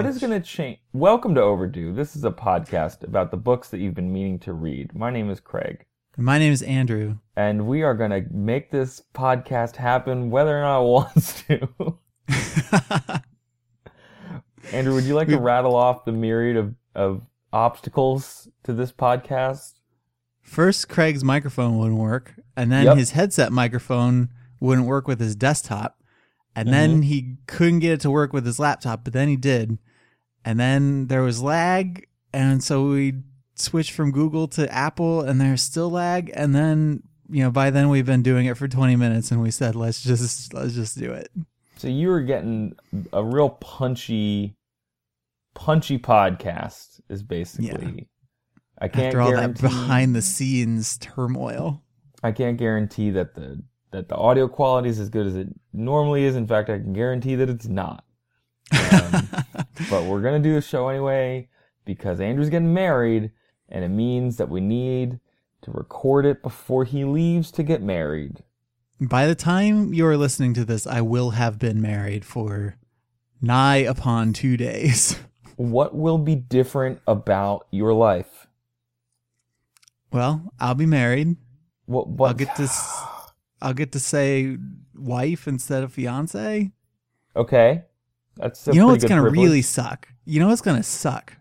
What is going to change? Welcome to Overdue. This is a podcast about the books that you've been meaning to read. My name is Craig, My name is Andrew. and we are going to make this podcast happen whether or not it wants to. Andrew, would you like to rattle off the myriad of, of obstacles to this podcast? First, Craig's microphone wouldn't work, and then Yep. his headset microphone wouldn't work with his desktop, and then mm-hmm. he couldn't get it to work with his laptop, but then he did, and then there was lag, and so we switched from Google to Apple, and there's still lag, and then you know by then we've been doing it for 20 minutes, and we said let's just let's just do it. So you were getting a real punchy, punchy podcast. Is basically. I can't After all that behind the scenes turmoil. I can't guarantee that the that the audio quality is as good as it normally is. In fact, I can guarantee that it's not. Um, but we're gonna do the show anyway because Andrew's getting married, and it means that we need to record it before he leaves to get married. By the time you're listening to this, I will have been married for nigh upon two days. What will be different about your life? Well, I'll be married. What? what I'll get to I'll get to say wife instead of fiance. Okay, that's you know what's gonna privilege. really suck? You know what's gonna suck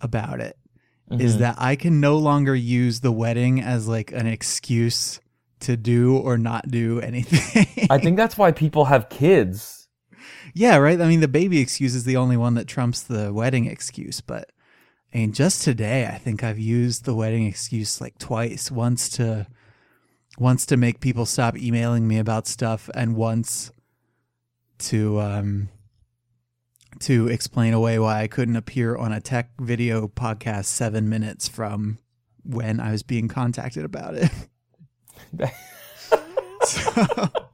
about it is Mhm. that I can no longer use the wedding as like an excuse to do or not do anything. I think that's why people have kids. Yeah, right. I mean, the baby excuse is the only one that trumps the wedding excuse. But I mean, just today, I think I've used the wedding excuse like twice. Once to, once to make people stop emailing me about stuff, and once to um to explain away why I couldn't appear on a tech video podcast seven minutes from when I was being contacted about it. so,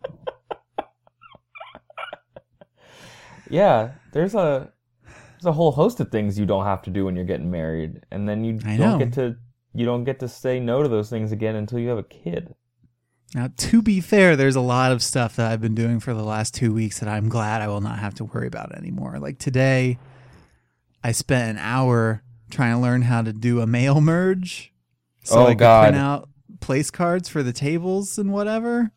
Yeah, there's a there's a whole host of things you don't have to do when you're getting married, and then you I don't know. get to you don't get to say no to those things again until you have a kid. Now, to be fair, there's a lot of stuff that I've been doing for the last two weeks that I'm glad I will not have to worry about anymore. Like today, I spent an hour trying to learn how to do a mail merge so Oh, I could God. print out place cards for the tables and whatever.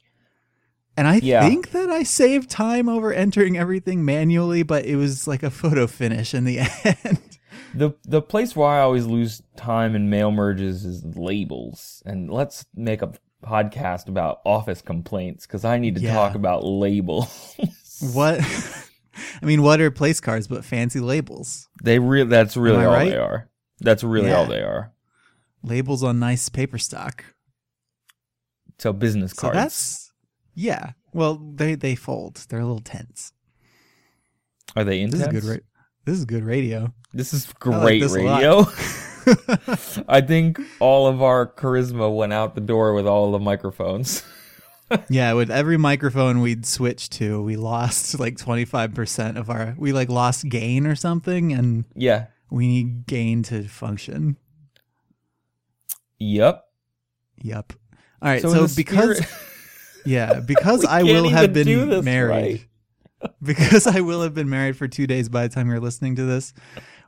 And I Yeah. think that I saved time over entering everything manually, but it was like a photo finish in the end. The the place where I always lose time in mail merges is labels, and let's make a podcast about office complaints because I need to Yeah. talk about labels. what? I mean, what are place cards but fancy labels? they re- that's really all right? they are. That's really all they are. Labels on nice paper stock. So business So cards. that's yeah. Well, they they fold. They're a little tense. are they This is good. Ra- this is good radio. This is I like great this radio. I think all of our charisma went out the door with all the microphones. yeah, with every microphone we'd switch to, we lost like twenty five percent of our. We like lost gain or something, and yeah. we need gain to function. Yep. Yep. All right. So So, because spirit- yeah, because I will have been married. because I will have been married for two days by the time you're listening to this.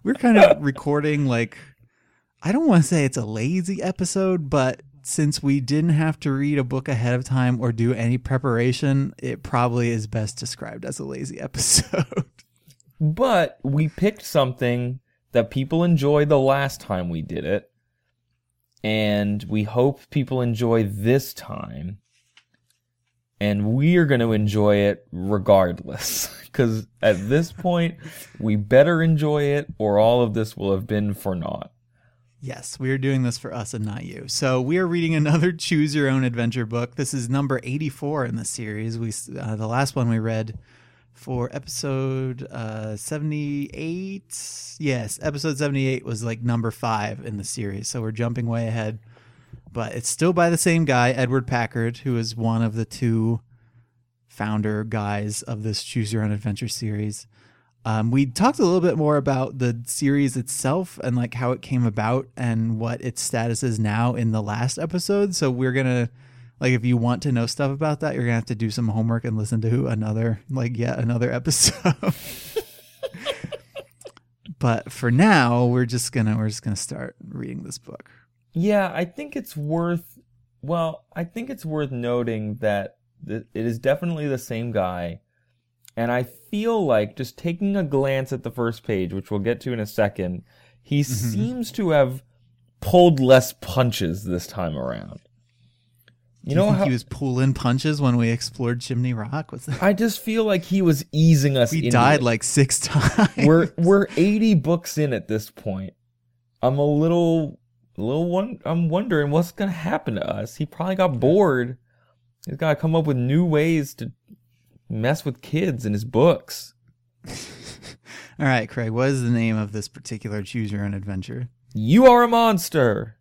We're kind of recording like I don't want to say it's a lazy episode, but since we didn't have to read a book ahead of time or do any preparation, it probably is best described as a lazy episode. But we picked something that people enjoyed the last time we did it. And we hope people enjoy this time. And we are going to enjoy it regardless. Because at this point, we better enjoy it or all of this will have been for naught. Yes, we are doing this for us and not you. So we are reading another choose your own adventure book. This is number 84 in the series. We uh, the last one we read for episode uh, 78. Yes, episode 78 was like number 5 in the series. So we're jumping way ahead. But it's still by the same guy, Edward Packard, who is one of the two founder guys of this choose your own adventure series. Um, we talked a little bit more about the series itself and like how it came about and what its status is now in the last episode. So we're gonna like if you want to know stuff about that, you're gonna have to do some homework and listen to another like yet another episode. but for now, we're just gonna we're just gonna start reading this book. Yeah, I think it's worth. Well, I think it's worth noting that it is definitely the same guy and I feel like just taking a glance at the first page, which we'll get to in a second, he mm-hmm. seems to have pulled less punches this time around. You, you know how he was pulling punches when we explored Chimney Rock? Was that? I just feel like he was easing us. We died it. like six times. We're we're eighty books in at this point. I'm a little, a little one. I'm wondering what's gonna happen to us. He probably got bored. He's got to come up with new ways to mess with kids in his books. All right, Craig, what is the name of this particular choose your own adventure? You are a monster.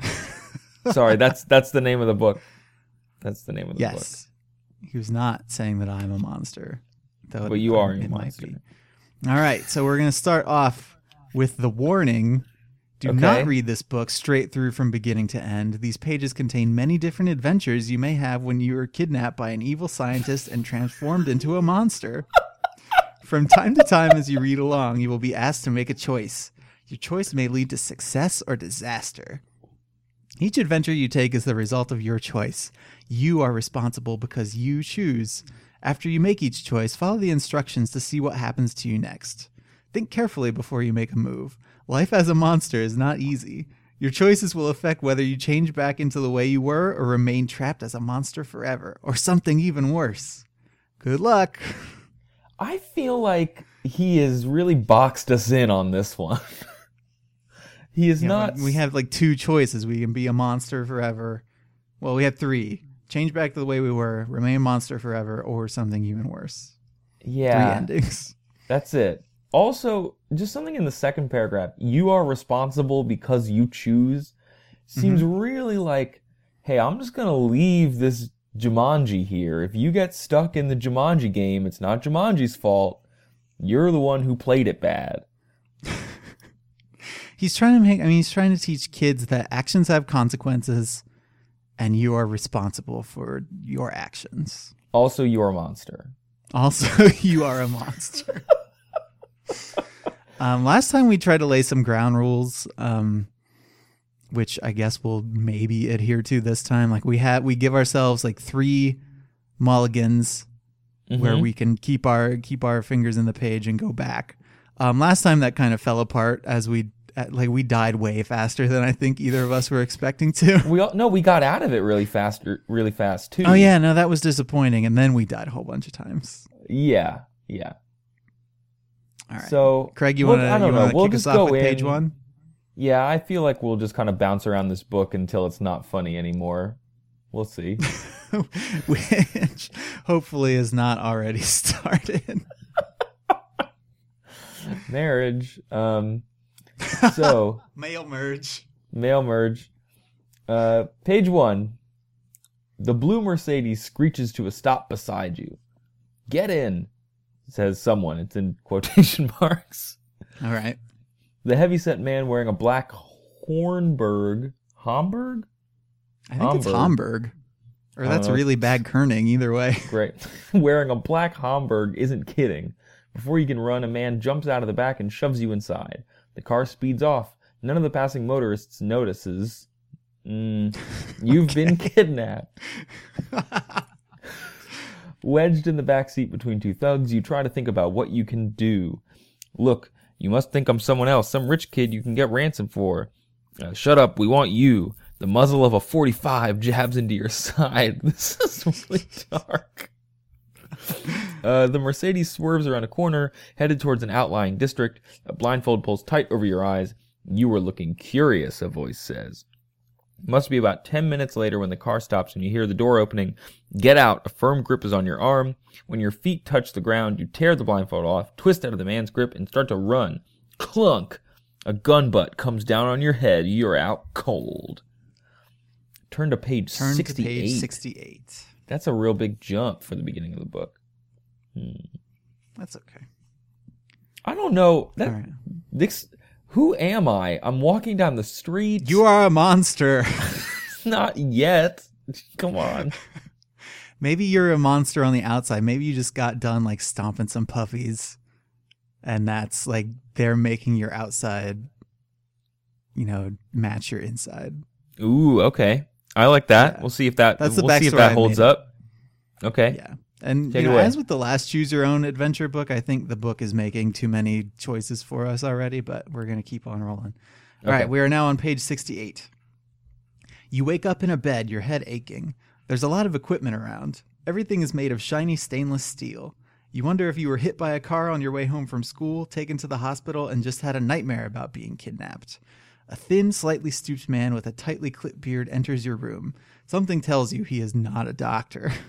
Sorry, that's that's the name of the book. That's the name of the yes. book. Yes. He was not saying that I'm a monster. Though but you are a monster. All right, so we're going to start off with the warning do okay. not read this book straight through from beginning to end. These pages contain many different adventures you may have when you are kidnapped by an evil scientist and transformed into a monster. From time to time, as you read along, you will be asked to make a choice. Your choice may lead to success or disaster. Each adventure you take is the result of your choice. You are responsible because you choose. After you make each choice, follow the instructions to see what happens to you next. Think carefully before you make a move. Life as a monster is not easy. Your choices will affect whether you change back into the way you were or remain trapped as a monster forever, or something even worse. Good luck. I feel like he has really boxed us in on this one. he is yeah, not. We have like two choices. We can be a monster forever. Well, we have three. Change back to the way we were, remain a monster forever, or something even worse. Yeah. Three endings. That's it. Also, just something in the second paragraph, you are responsible because you choose, seems mm-hmm. really like, hey, I'm just going to leave this Jumanji here. If you get stuck in the Jumanji game, it's not Jumanji's fault. You're the one who played it bad. he's trying to make, I mean, he's trying to teach kids that actions have consequences and you are responsible for your actions. Also, you're a monster. Also, you are a monster. um, last time we tried to lay some ground rules, um, which I guess we'll maybe adhere to this time. Like we have, we give ourselves like three mulligans mm-hmm. where we can keep our keep our fingers in the page and go back. Um, last time that kind of fell apart as we like we died way faster than I think either of us were expecting to. We all, no, we got out of it really fast, really fast too. Oh yeah, no, that was disappointing, and then we died a whole bunch of times. Yeah, yeah. All right. So, Craig, you want to? I don't know. We'll just go in. Page one. Yeah, I feel like we'll just kind of bounce around this book until it's not funny anymore. We'll see. Which hopefully is not already started. Marriage. Um. So mail merge. Mail merge. Uh, page one. The blue Mercedes screeches to a stop beside you. Get in says someone. It's in quotation marks. All right. The heavyset man wearing a black Hornburg. Homburg? I think Homburg. it's Homburg. Or that's really bad kerning, either way. Great. wearing a black Homburg isn't kidding. Before you can run, a man jumps out of the back and shoves you inside. The car speeds off. None of the passing motorists notices. Mm, you've okay. been kidnapped. Wedged in the back seat between two thugs, you try to think about what you can do. Look, you must think I'm someone else, some rich kid you can get ransom for. Uh, shut up, we want you. The muzzle of a 45 jabs into your side. This is really dark. Uh, the Mercedes swerves around a corner, headed towards an outlying district. A blindfold pulls tight over your eyes. You were looking curious, a voice says. It must be about 10 minutes later when the car stops and you hear the door opening. Get out. A firm grip is on your arm. When your feet touch the ground, you tear the blindfold off, twist out of the man's grip, and start to run. Clunk! A gun butt comes down on your head. You're out cold. Turn to page Turn 68. to page 68. That's a real big jump for the beginning of the book. Hmm. That's okay. I don't know. That, right. this, who am I? I'm walking down the street. You are a monster. not yet. Come on. Maybe you're a monster on the outside. Maybe you just got done like stomping some puppies, and that's like they're making your outside, you know, match your inside. Ooh, okay. I like that. Yeah. We'll see if that. That's the we'll see if that holds up. Okay. Yeah. And Take you know, as with the last choose your own adventure book, I think the book is making too many choices for us already, but we're going to keep on rolling. All right, Okay. we are now on page 68. You wake up in a bed, your head aching. There's a lot of equipment around. Everything is made of shiny stainless steel. You wonder if you were hit by a car on your way home from school, taken to the hospital, and just had a nightmare about being kidnapped. A thin, slightly stooped man with a tightly clipped beard enters your room. Something tells you he is not a doctor.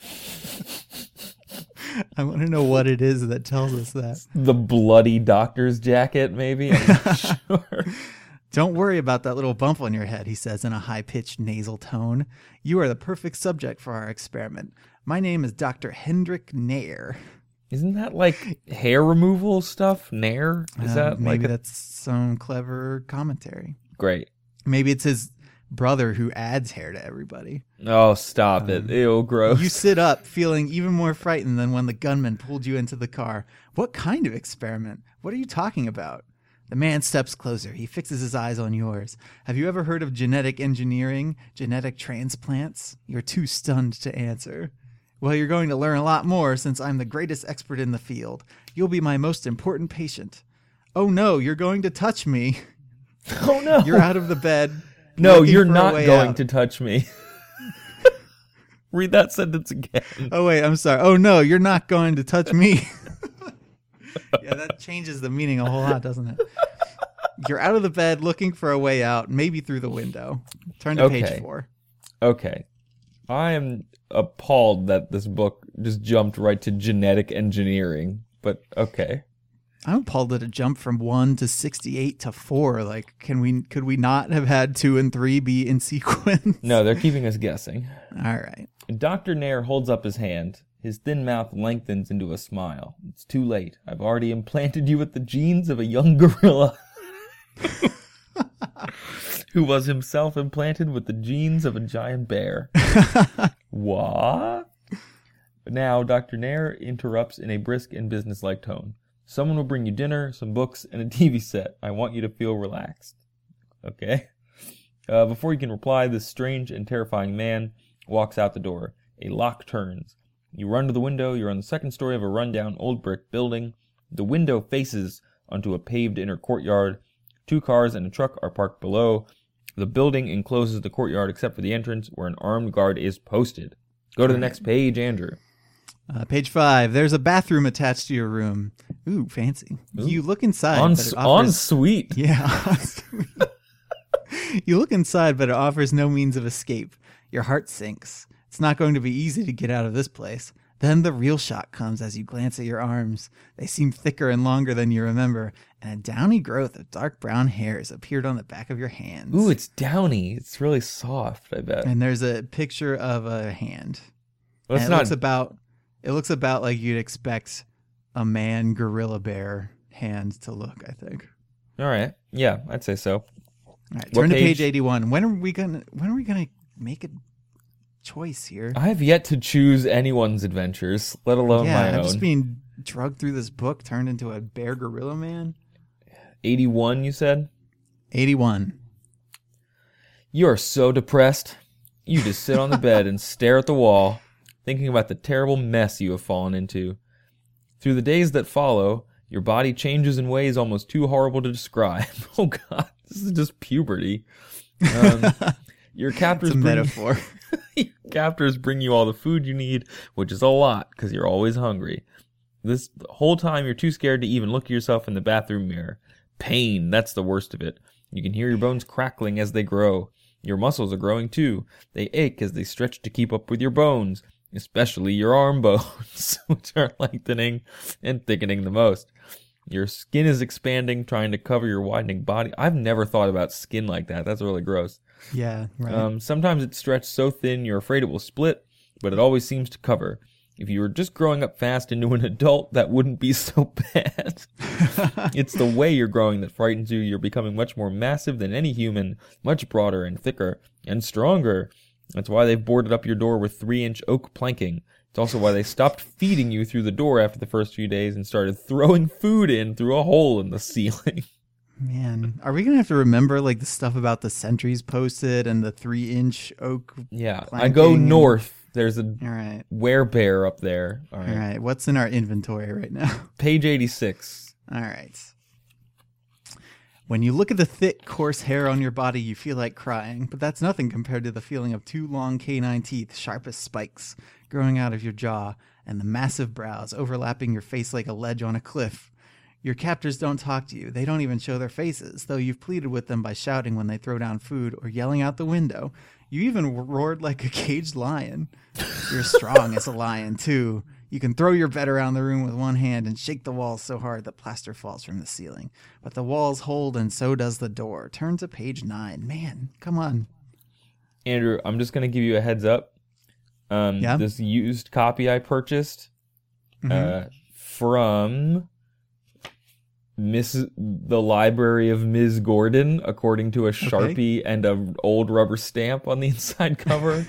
I want to know what it is that tells us that. The bloody doctor's jacket, maybe. I'm not sure. Don't worry about that little bump on your head, he says in a high pitched nasal tone. You are the perfect subject for our experiment. My name is Dr. Hendrik Nair. Isn't that like hair removal stuff? Nair? Is Uh, that maybe like a- that's some clever commentary? great? Maybe it's his brother who adds hair to everybody. Oh, stop it! Ew, gross. Um, You sit up, feeling even more frightened than when the gunman pulled you into the car. What kind of experiment? What are you talking about? The man steps closer. He fixes his eyes on yours. Have you ever heard of genetic engineering, genetic transplants? You're too stunned to answer. Well, you're going to learn a lot more since I'm the greatest expert in the field. You'll be my most important patient. Oh no, you're going to touch me. oh no! You're out of the bed. No, you're not going out. to touch me. Read that sentence again. Oh wait, I'm sorry. Oh no, you're not going to touch me. yeah, that changes the meaning a whole lot, doesn't it? You're out of the bed looking for a way out, maybe through the window. Turn to Okay. page four. Okay. I am appalled that this book just jumped right to genetic engineering. But okay. I'm appalled that a jump from one to sixty-eight to four. Like, can we? Could we not have had two and three be in sequence? No, they're keeping us guessing. All right. Dr. Nair holds up his hand. His thin mouth lengthens into a smile. It's too late. I've already implanted you with the genes of a young gorilla. Who was himself implanted with the genes of a giant bear. what? Now, Dr. Nair interrupts in a brisk and businesslike tone. Someone will bring you dinner, some books, and a TV set. I want you to feel relaxed. Okay? Uh, before you can reply, this strange and terrifying man walks out the door. A lock turns. You run to the window. You're on the second story of a rundown old brick building. The window faces onto a paved inner courtyard. Two cars and a truck are parked below. The building encloses the courtyard except for the entrance where an armed guard is posted. Go to the next page, Andrew. Uh, page five. There's a bathroom attached to your room. Ooh, fancy. You look inside. On, but it on offers- suite. Yeah. you look inside, but it offers no means of escape. Your heart sinks. It's not going to be easy to get out of this place. Then the real shock comes as you glance at your arms. They seem thicker and longer than you remember, and a downy growth of dark brown hairs appeared on the back of your hands. Ooh, it's downy. It's really soft, I bet. and there's a picture of a hand. Well, it's and it not looks about it looks about like you'd expect a man gorilla bear hand to look, I think. all right. Yeah, I'd say so. All right, What turn to page? page 81. When are we gonna when are we gonna make a choice here? I have yet to choose anyone's adventures, let alone yeah, my I'm own. just being drugged through this book, turned into a bear gorilla man. 81, you said? 81. You are so depressed. You just sit on the bed and stare at the wall, thinking about the terrible mess you have fallen into. Through the days that follow, your body changes in ways almost too horrible to describe. Oh God, this is just puberty. Um, your captors It's a bring, metaphor. your captors bring you all the food you need, which is a lot because you're always hungry. This the whole time you're too scared to even look at yourself in the bathroom mirror. Pain, that's the worst of it. You can hear your bones crackling as they grow. Your muscles are growing too. They ache as they stretch to keep up with your bones, especially your arm bones, which are lengthening and thickening the most. Your skin is expanding, trying to cover your widening body. I've never thought about skin like that. That's really gross. Yeah, right. Um, sometimes it's stretched so thin you're afraid it will split, but it always seems to cover. If you were just growing up fast into an adult, that wouldn't be so bad. it's the way you're growing that frightens you. You're becoming much more massive than any human, much broader and thicker and stronger. That's why they've boarded up your door with three inch oak planking. It's also why they stopped feeding you through the door after the first few days and started throwing food in through a hole in the ceiling. Man, are we gonna have to remember like the stuff about the sentries posted and the three inch oak? Yeah, I go north. There's a All right, werebear up there. All all right. right. What's in our inventory right now? Page 86. All right. When you look at the thick, coarse hair on your body, you feel like crying, but that's nothing compared to the feeling of two long canine teeth, sharp as spikes, growing out of your jaw, and the massive brows overlapping your face like a ledge on a cliff. Your captors don't talk to you. They don't even show their faces, though you've pleaded with them by shouting when they throw down food or yelling out the window. You even roared like a caged lion. You're strong as a lion, too. You can throw your bed around the room with one hand and shake the walls so hard that plaster falls from the ceiling. But the walls hold, and so does the door. Turn to page nine. Man, come on. Andrew, I'm just going to give you a heads up. Um, Yeah? This used copy I purchased Mhm. uh, from Miss the Library of Ms. Gordon, according to a Sharpie and a old rubber stamp on the inside cover,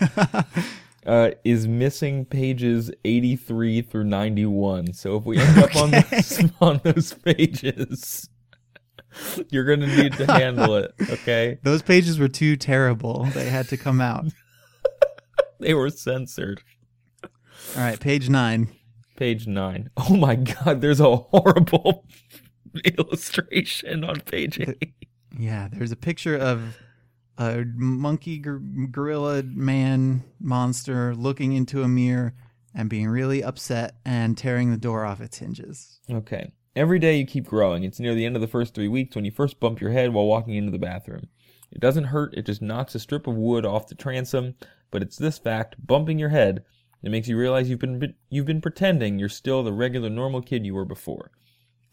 uh, is missing pages 83 through 91. So if we end up on, those, on those pages, you're going to need to handle it, okay? Those pages were too terrible. They had to come out. They were censored. All right, page nine. Page nine. Oh my god, there's a horrible illustration on page eight. Yeah, there's a picture of a monkey gor- gorilla man monster looking into a mirror and being really upset and tearing the door off its hinges. Okay. Every day you keep growing. It's near the end of the first three weeks when you first bump your head while walking into the bathroom. It doesn't hurt, it just knocks a strip of wood off the transom, but it's this fact, bumping your head, that makes you realize you've been you've been pretending you're still the regular normal kid you were before.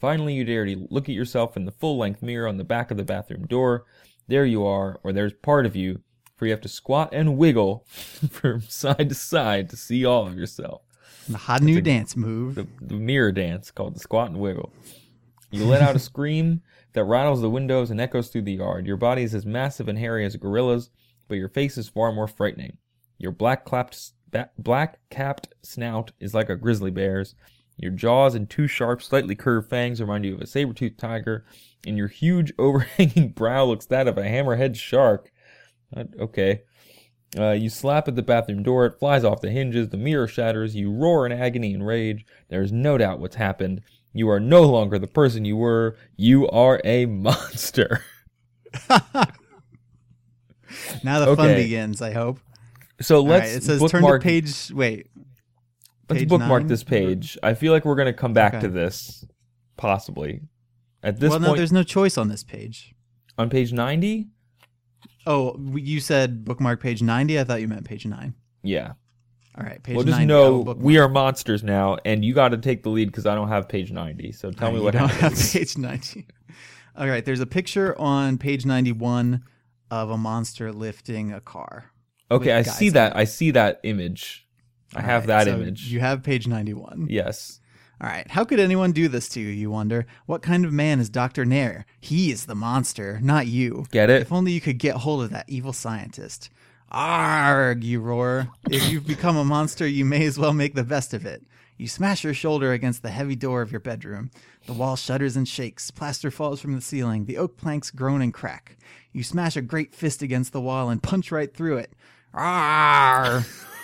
Finally, you dare to look at yourself in the full-length mirror on the back of the bathroom door. There you are, or there's part of you, for you have to squat and wiggle from side to side to see all of yourself. The hot new a- dance move. the, the mirror dance called the squat and wiggle. You let out a scream that rattles the windows and echoes through the yard. Your body is as massive and hairy as a gorilla's, but your face is far more frightening. Your black clapped, black capped snout is like a grizzly bear's. Your jaws and two sharp, slightly curved fangs remind you of a saber-toothed tiger, and your huge, overhanging brow looks that of a hammerhead shark. Uh, okay. Uh, you slap at the bathroom door, it flies off the hinges, the mirror shatters, you roar in agony and rage. There is no doubt what's happened. You are no longer the person you were. You are a monster. Now the fun begins, I hope. So let's right, it says turn to page. Wait. let's bookmark nine? this page. I feel like we're going to come back Okay. to this, possibly. At this well, no, point, there's no choice on this page. on page 90? Oh, you said bookmark page 90? I thought you meant page 9. Yeah. All right, page well, just 90. know we are monsters now, and you got to take the lead because I don't have page 90. So tell me what don't happens. have page 90. All right, there's a picture on page 91 of a monster lifting a car. Okay, I see that. I see that image. I All have right, that so image. You have page 91. yes. All right, how could anyone do this to you, you wonder? What kind of man is Dr. Nair? He is the monster, not you. Get it? If only you could get hold of that evil scientist. Arg, you roar. If you've become a monster, you may as well make the best of it. You smash your shoulder against the heavy door of your bedroom. The wall shudders and shakes. Plaster falls from the ceiling. The oak planks groan and crack. You smash a great fist against the wall and punch right through it. Arr!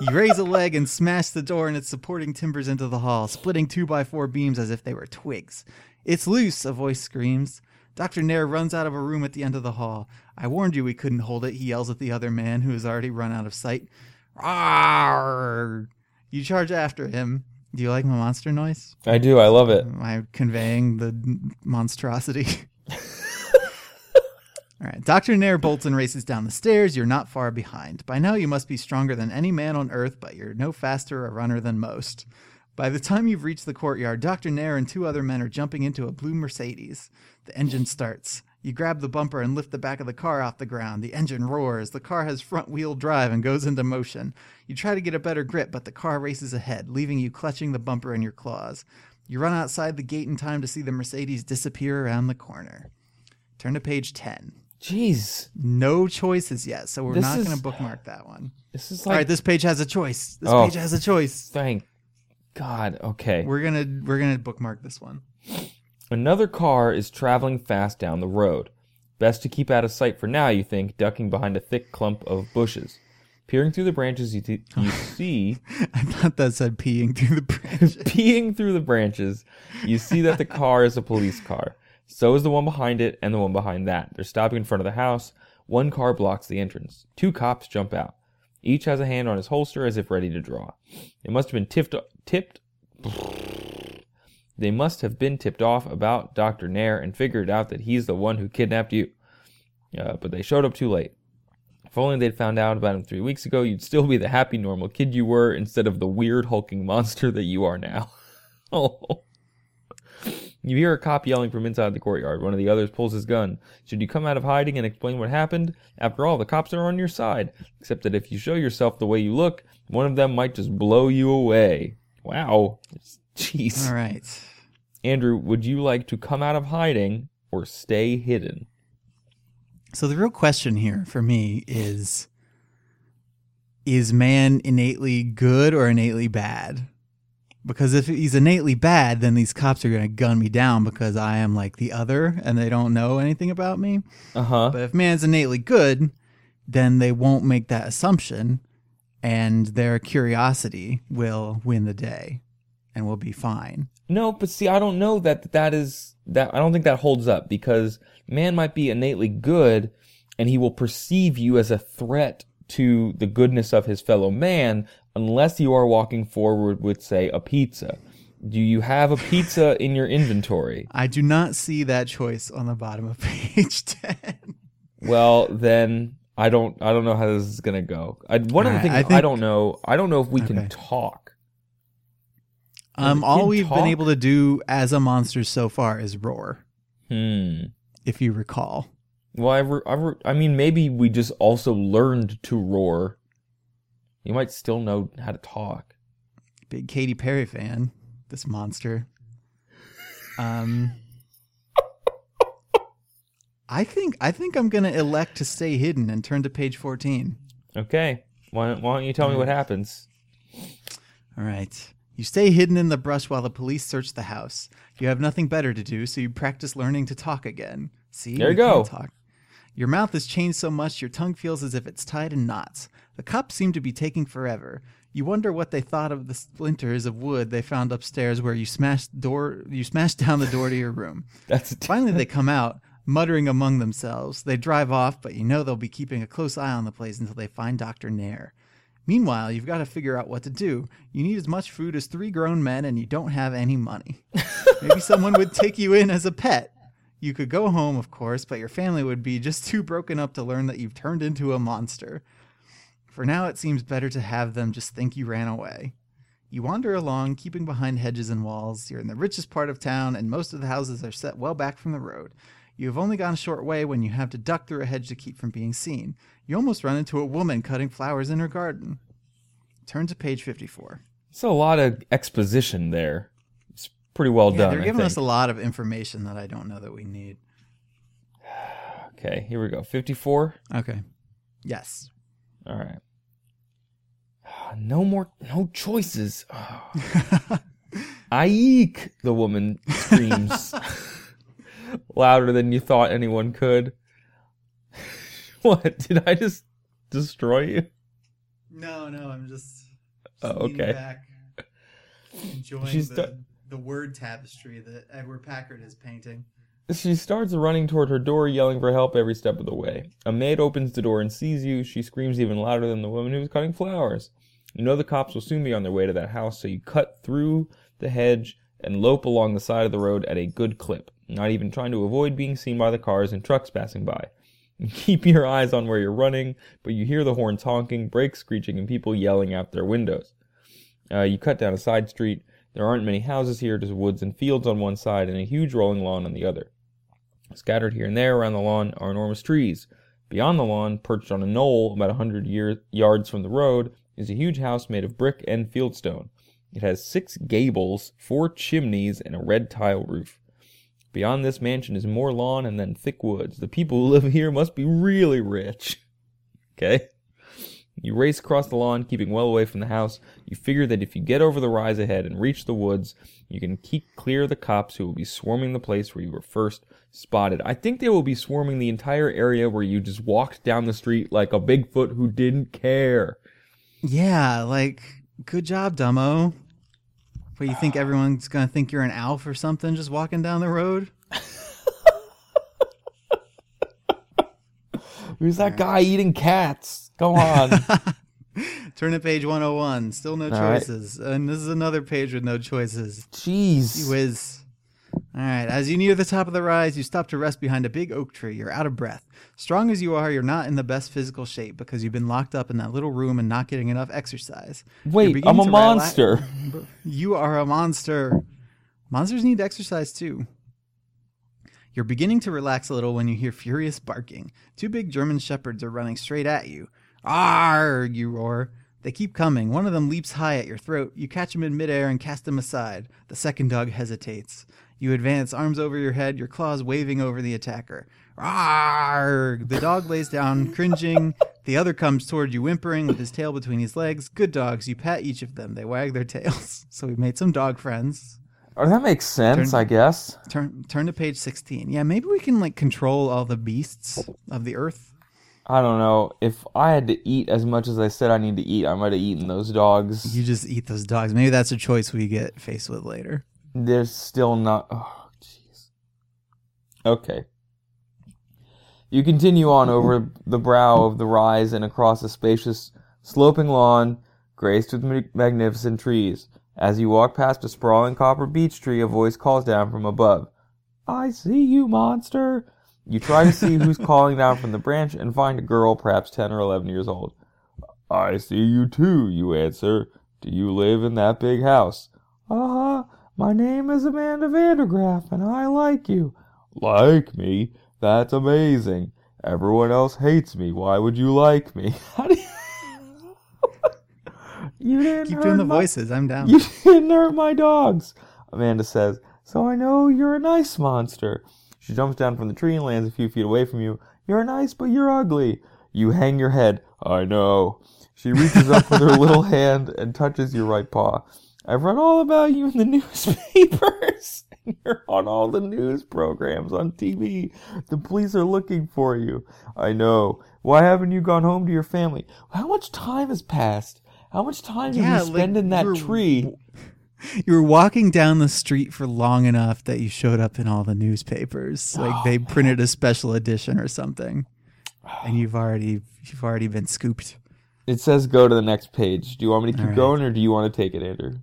You raise a leg and smash the door and its supporting timbers into the hall, splitting two by four beams as if they were twigs. It's loose, a voice screams. Dr. Nair runs out of a room at the end of the hall. I warned you we couldn't hold it, he yells at the other man who has already run out of sight. Arr! You charge after him. Do you like my monster noise? I do. I love it. Am I conveying the monstrosity? All right. Dr. Nair Bolton races down the stairs. You're not far behind. By now, you must be stronger than any man on earth, but you're no faster a runner than most. By the time you've reached the courtyard, Dr. Nair and two other men are jumping into a blue Mercedes. The engine starts. You grab the bumper and lift the back of the car off the ground. The engine roars. The car has front wheel drive and goes into motion. You try to get a better grip, but the car races ahead, leaving you clutching the bumper in your claws. You run outside the gate in time to see the Mercedes disappear around the corner. Turn to page 10. Jeez, No choices yet, so we're This not is- going to bookmark that one. this is All like right, this page has a choice. This Oh. page has a choice. thank God. Okay. We're gonna we're gonna bookmark this one. Another car is traveling fast down the road. Best to keep out of sight for now, you think, ducking behind a thick clump of bushes. Peering through the branches, you, t- you see, I thought that said peeing through the branch. peeing through the branches, you see that the car is a police car. So is the one behind it and the one behind that. They're stopping in front of the house. One car blocks the entrance. Two cops jump out. Each has a hand on his holster as if ready to draw. It must have been tipped, tipped. They must have been tipped off about Dr. Nair and figured out that he's the one who kidnapped you. Uh, but they showed up too late. If only they'd found out about him three weeks ago, you'd still be the happy, normal kid you were instead of the weird, hulking monster that you are now. oh. You hear a cop yelling from inside the courtyard. One of the others pulls his gun. Should you come out of hiding and explain what happened? After all, the cops are on your side. Except that if you show yourself the way you look, one of them might just blow you away. Wow. Jeez. All right. Andrew, would you like to come out of hiding or stay hidden? So the real question here for me is is man innately good or innately bad? Because if he's innately bad, then these cops are going to gun me down because I am like the other and they don't know anything about me. Uh huh. But if man's innately good, then they won't make that assumption and their curiosity will win the day and we'll be fine. No, but see, I don't know that that is that. I don't think that holds up because man might be innately good, and he will perceive you as a threat to the goodness of his fellow man, unless you are walking forward with, say, a pizza. Do you have a pizza in your inventory? I do not see that choice on the bottom of page 10. Well, then I don't. I don't know how this is gonna go. I, one of the things I I, don't know. I don't know if we Okay. can talk. Um, all we've talk? been able to do as a monster so far is roar, Hmm. if you recall. Well, I, re- I, re- I mean, maybe we just also learned to roar. You might still know how to talk. Big Katy Perry fan, this monster. Um, I think I think I'm gonna elect to stay hidden and turn to page 14. Okay. Why don't, why don't you tell me what happens? All right. You stay hidden in the brush while the police search the house. You have nothing better to do, so you practice learning to talk again. See, There you can go. Talk. Your mouth has changed so much, your tongue feels as if it's tied in knots. The cops seem to be taking forever. You wonder what they thought of the splinters of wood they found upstairs where you smashed door. You smashed down the door to your room. That's Finally, they come out, muttering among themselves. They drive off, but you know they'll be keeping a close eye on the place until they find Dr. Nair. Meanwhile, you've got to figure out what to do. You need as much food as three grown men, and you don't have any money. Maybe someone would take you in as a pet. You could go home, of course, but your family would be just too broken up to learn that you've turned into a monster. For now, it seems better to have them just think you ran away. You wander along, keeping behind hedges and walls. You're in the richest part of town, and most of the houses are set well back from the road. You have only gone a short way when you have to duck through a hedge to keep from being seen. You almost run into a woman cutting flowers in her garden. Turn to page 54. It's a lot of exposition there. It's pretty well Yeah, done. they're giving us a lot of information that I don't know that we need. Okay, here we go. 54. Okay. Yes. All right. No more, no choices. Aik, the woman screams louder than you thought anyone could. What? Did I just destroy you? No, no, I'm just, Oh, leaning okay. back, enjoying She's the- the word tapestry that Edward Packard is painting. She starts running toward her door, yelling for help every step of the way. A maid opens the door and sees you. She screams even louder than the woman who was cutting flowers. You know the cops will soon be on their way to that house, so you cut through the hedge and lope along the side of the road at a good clip, not even trying to avoid being seen by the cars and trucks passing by. Keep your eyes on where you're running, but you hear the horns honking, brakes screeching, and people yelling out their windows. Uh, you cut down a side street. There aren't many houses here, just woods and fields on one side and a huge rolling lawn on the other. Scattered here and there around the lawn are enormous trees. Beyond the lawn, perched on a knoll about a hundred yards from the road, is a huge house made of brick and fieldstone. It has six gables, four chimneys, and a red tile roof. Beyond this mansion is more lawn and then thick woods. The people who live here must be really rich. Okay? You race across the lawn, keeping well away from the house. You figure that if you get over the rise ahead and reach the woods, you can keep clear of the cops who will be swarming the place where you were first spotted. I think they will be swarming the entire area where you just walked down the street like a Bigfoot who didn't care. Yeah, like good job, Dumbo. But you think everyone's gonna think you're an elf or something just walking down the road? Who's that guy eating cats? Go on. Turn to page 101. Still no All right. choices. And this is another page with no choices. Jeez. Whiz. All right. As you near the top of the rise, you stop to rest behind a big oak tree. You're out of breath. Strong as you are, you're not in the best physical shape because you've been locked up in that little room and not getting enough exercise. Wait, I'm a monster. You are a monster. Monsters need exercise too. You're beginning to relax a little when you hear furious barking. Two big German shepherds are running straight at you. Arg, you roar. They keep coming. One of them leaps high at your throat. You catch him in midair and cast him aside. The second dog hesitates. You advance, arms over your head, your claws waving over the attacker. Arg! The dog lays down, cringing. The other comes toward you, whimpering with his tail between his legs. Good dogs. You pat each of them. They wag their tails. So we've made some dog friends. Oh, that makes sense, Turn- I guess. Turn turn to page 16. Yeah, maybe we can like control all the beasts of the earth. I don't know. If I had to eat as much as I said I need to eat, I might have eaten those dogs. You just eat those dogs. Maybe that's a choice we get faced with later. They're still not. Oh, jeez. Okay. You continue on over the brow of the rise and across a spacious, sloping lawn graced with magnificent trees. As you walk past a sprawling copper beech tree, a voice calls down from above. I see you, monster. You try to see who's calling down from the branch and find a girl, perhaps 10 or 11 years old. I see you too, you answer. Do you live in that big house? Uh-huh. My name is Amanda Vandergraff, and I like you. Like me? That's amazing. Everyone else hates me. Why would you like me? How do you... didn't Keep hurt doing the my- voices. I'm down. You didn't hurt my dogs. Amanda says, So I know you're a nice monster. She jumps down from the tree and lands a few feet away from you. You're nice, but you're ugly. You hang your head. I know. She reaches up with her little hand and touches your right paw. I've read all about you in the newspapers. You're on all the news programs on TV. The police are looking for you. I know. Why haven't you gone home to your family? How much time has passed? How much time Yeah, did like, spend in that tree? You were walking down the street for long enough that you showed up in all the newspapers. Like Oh, they printed a special edition or something. And you've already you've already been scooped. It says go to the next page. Do you want me to keep All right. going or do you want to take it, Andrew?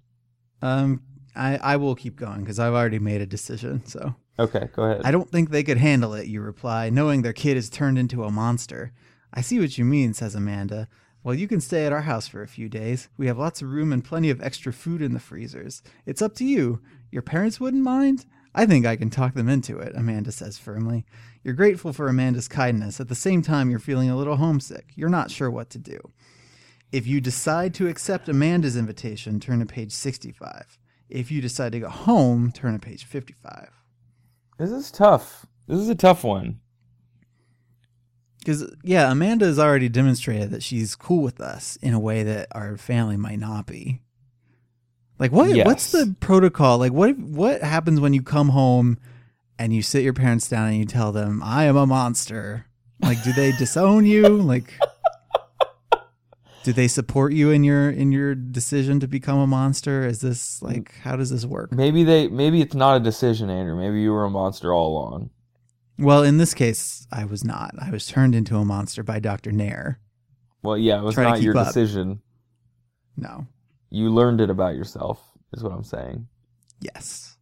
Um I, I will keep going because I've already made a decision. So Okay, go ahead. I don't think they could handle it, you reply, knowing their kid is turned into a monster. I see what you mean, says Amanda. Well, you can stay at our house for a few days. We have lots of room and plenty of extra food in the freezers. It's up to you. Your parents wouldn't mind? I think I can talk them into it, Amanda says firmly. You're grateful for Amanda's kindness. At the same time, you're feeling a little homesick. You're not sure what to do. If you decide to accept Amanda's invitation, turn to page 65. If you decide to go home, turn to page 55. This is tough. This is a tough one. Because yeah, Amanda has already demonstrated that she's cool with us in a way that our family might not be. Like what? What's the protocol? Like what? What happens when you come home and you sit your parents down and you tell them, "I am a monster"? Like, do they disown you? Like, do they support you in your in your decision to become a monster? Is this like how does this work? Maybe they maybe it's not a decision, Andrew. Maybe you were a monster all along. Well, in this case, I was not. I was turned into a monster by Doctor Nair. Well, yeah, it was Try to not keep your up. decision. No. You learned it about yourself, is what I'm saying. Yes.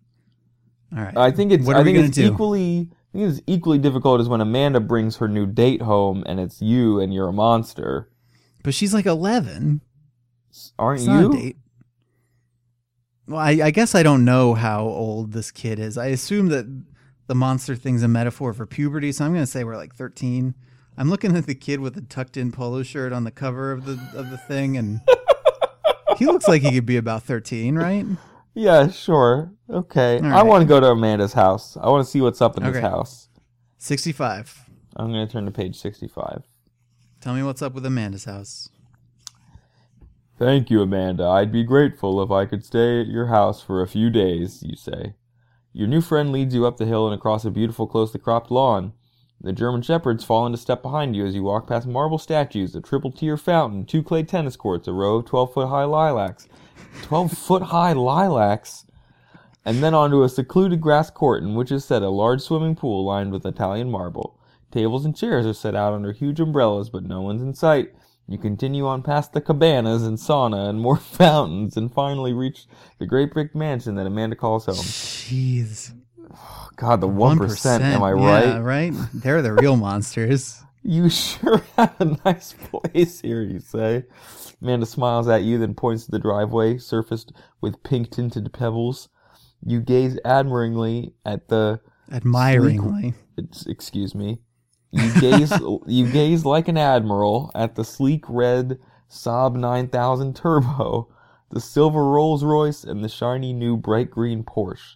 All right. I think it's What are I we think gonna it's do? equally think it's equally difficult is when Amanda brings her new date home and it's you and you're a monster. But she's like 11. Aren't It's not you? a date. Well, I, I guess I don't know how old this kid is. I assume that the monster thing's a metaphor for puberty, so I'm going to say we're like 13. I'm looking at the kid with the tucked-in polo shirt on the cover of the of the thing, and he looks like he could be about 13, right? Yeah, sure. Okay. All I want to go to Amanda's house. I want to see what's up in this house. 65. I'm going to turn to page 65. Tell me what's up with Amanda's house. Thank you, Amanda. I'd be grateful if I could stay at your house for a few days, you say. Your new friend leads you up the hill and across a beautiful, closely cropped lawn. The German shepherds fall into step behind you as you walk past marble statues, a triple tier fountain, two clay tennis courts, a row of 12 foot high lilacs. 12 foot high lilacs? And then onto a secluded grass court in which is set a large swimming pool lined with Italian marble. Tables and chairs are set out under huge umbrellas, but no one's in sight. You continue on past the cabanas and sauna and more fountains and finally reach the great brick mansion that Amanda calls home. Jeez. God, the 1%, am I right? Yeah, right? They're the real monsters. You sure have a nice place here, you say. Amanda smiles at you, then points to the driveway, surfaced with pink tinted pebbles. You gaze admiringly at the Admiringly. it's- excuse me. You gaze you gaze like an admiral at the sleek red Saab 9000 Turbo, the silver Rolls Royce, and the shiny new bright green Porsche.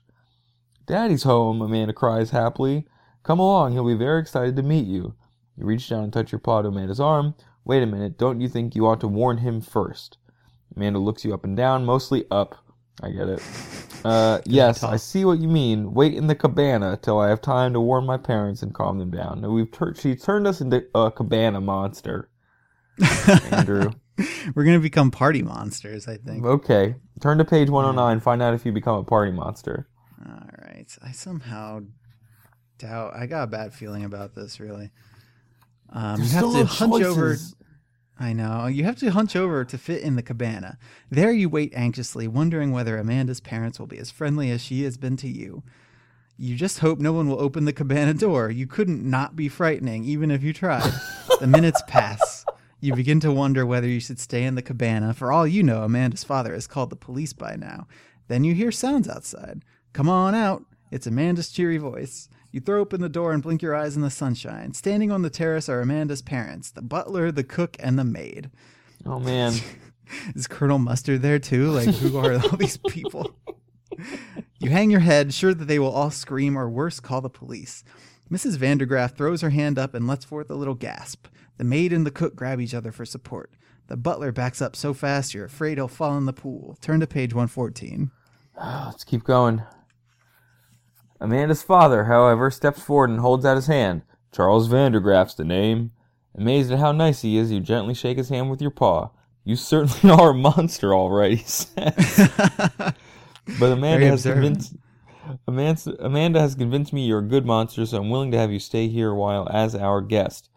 Daddy's home, Amanda cries happily. Come along, he'll be very excited to meet you. You reach down and touch your paw to Amanda's arm. Wait a minute, don't you think you ought to warn him first? Amanda looks you up and down, mostly up. I get it. Uh, yes, I see what you mean. Wait in the cabana till I have time to warn my parents and calm them down. We've tur- she turned us into a cabana monster, Andrew. We're going to become party monsters, I think. Okay, turn to page 109. Find out if you become a party monster. All right. I somehow doubt. I got a bad feeling about this, really. Um, you have to hunch over. I know. You have to hunch over to fit in the cabana. There you wait anxiously, wondering whether Amanda's parents will be as friendly as she has been to you. You just hope no one will open the cabana door. You couldn't not be frightening, even if you tried. the minutes pass. You begin to wonder whether you should stay in the cabana. For all you know, Amanda's father has called the police by now. Then you hear sounds outside. Come on out. It's Amanda's cheery voice. You throw open the door and blink your eyes in the sunshine. Standing on the terrace are Amanda's parents the butler, the cook, and the maid. Oh man, Is Colonel Mustard there too? Like, who are all these people? You hang your head, sure that they will all scream or worse, call the police. Mrs. Vandergraff throws her hand up and lets forth a little gasp. The maid and the cook grab each other for support. The butler backs up so fast you're afraid he'll fall in the pool. Turn to page 114. let's keep going. Amanda's father, however, steps forward and holds out his hand. Charles Vandergraff's the name. Amazed at how nice he is, you gently shake his hand with your paw. You certainly are a monster, all right, he says. But Amanda has convinced Amanda, Amanda has convinced me you're a good monster, so I'm willing to have you stay here a while as our guest.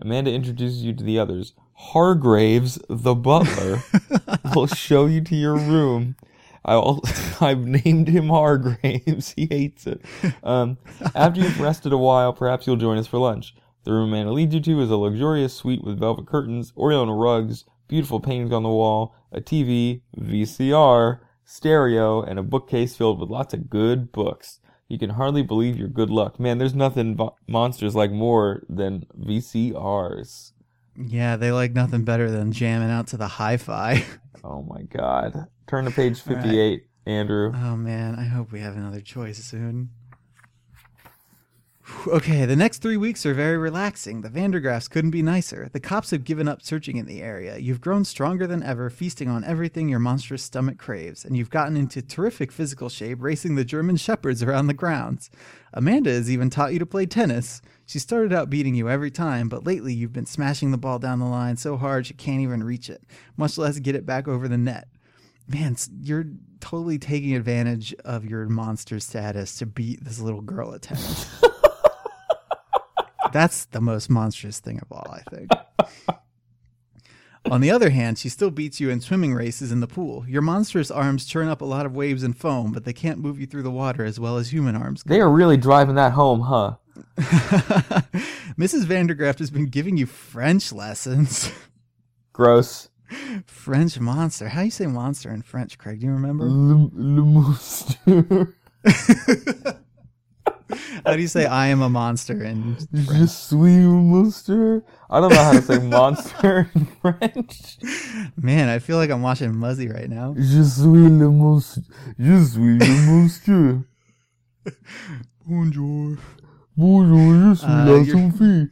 Amanda introduces you to the others. Hargraves, the butler, will show you to your room. I I've named him Hargraves. he hates it. Um, after you've rested a while, perhaps you'll join us for lunch. The room Amanda leads you to is a luxurious suite with velvet curtains, Oriental rugs, beautiful paintings on the wall, a TV, VCR, stereo, and a bookcase filled with lots of good books. You can hardly believe your good luck. Man, there's nothing vo- monsters like more than VCRs. Yeah, they like nothing better than jamming out to the hi fi. Oh my god. Turn to page 58, Andrew. Oh man, I hope we have another choice soon. Okay, the next three weeks are very relaxing. The Vandergraffs couldn't be nicer. The cops have given up searching in the area. You've grown stronger than ever, feasting on everything your monstrous stomach craves, and you've gotten into terrific physical shape racing the German shepherds around the grounds. Amanda has even taught you to play tennis. She started out beating you every time, but lately you've been smashing the ball down the line so hard she can't even reach it, much less get it back over the net man, you're totally taking advantage of your monster status to beat this little girl at tennis. That's the most monstrous thing of all, I think. On the other hand, she still beats you in swimming races in the pool. Your monstrous arms churn up a lot of waves and foam, but they can't move you through the water as well as human arms. They are really driving that home, huh? Mrs. Vandergraff has been giving you French lessons. Gross. French monster. How do you say monster in French, Craig? Do you remember? Le, le monster. How do you say I am a monster in French? Je suis un monster. I don't know how to say monster in French. Man, I feel like I'm watching Muzzy right now. Je suis le monstre. Je suis le monstre. Bonjour. Bonjour, je suis Uh, la you're- Sophie.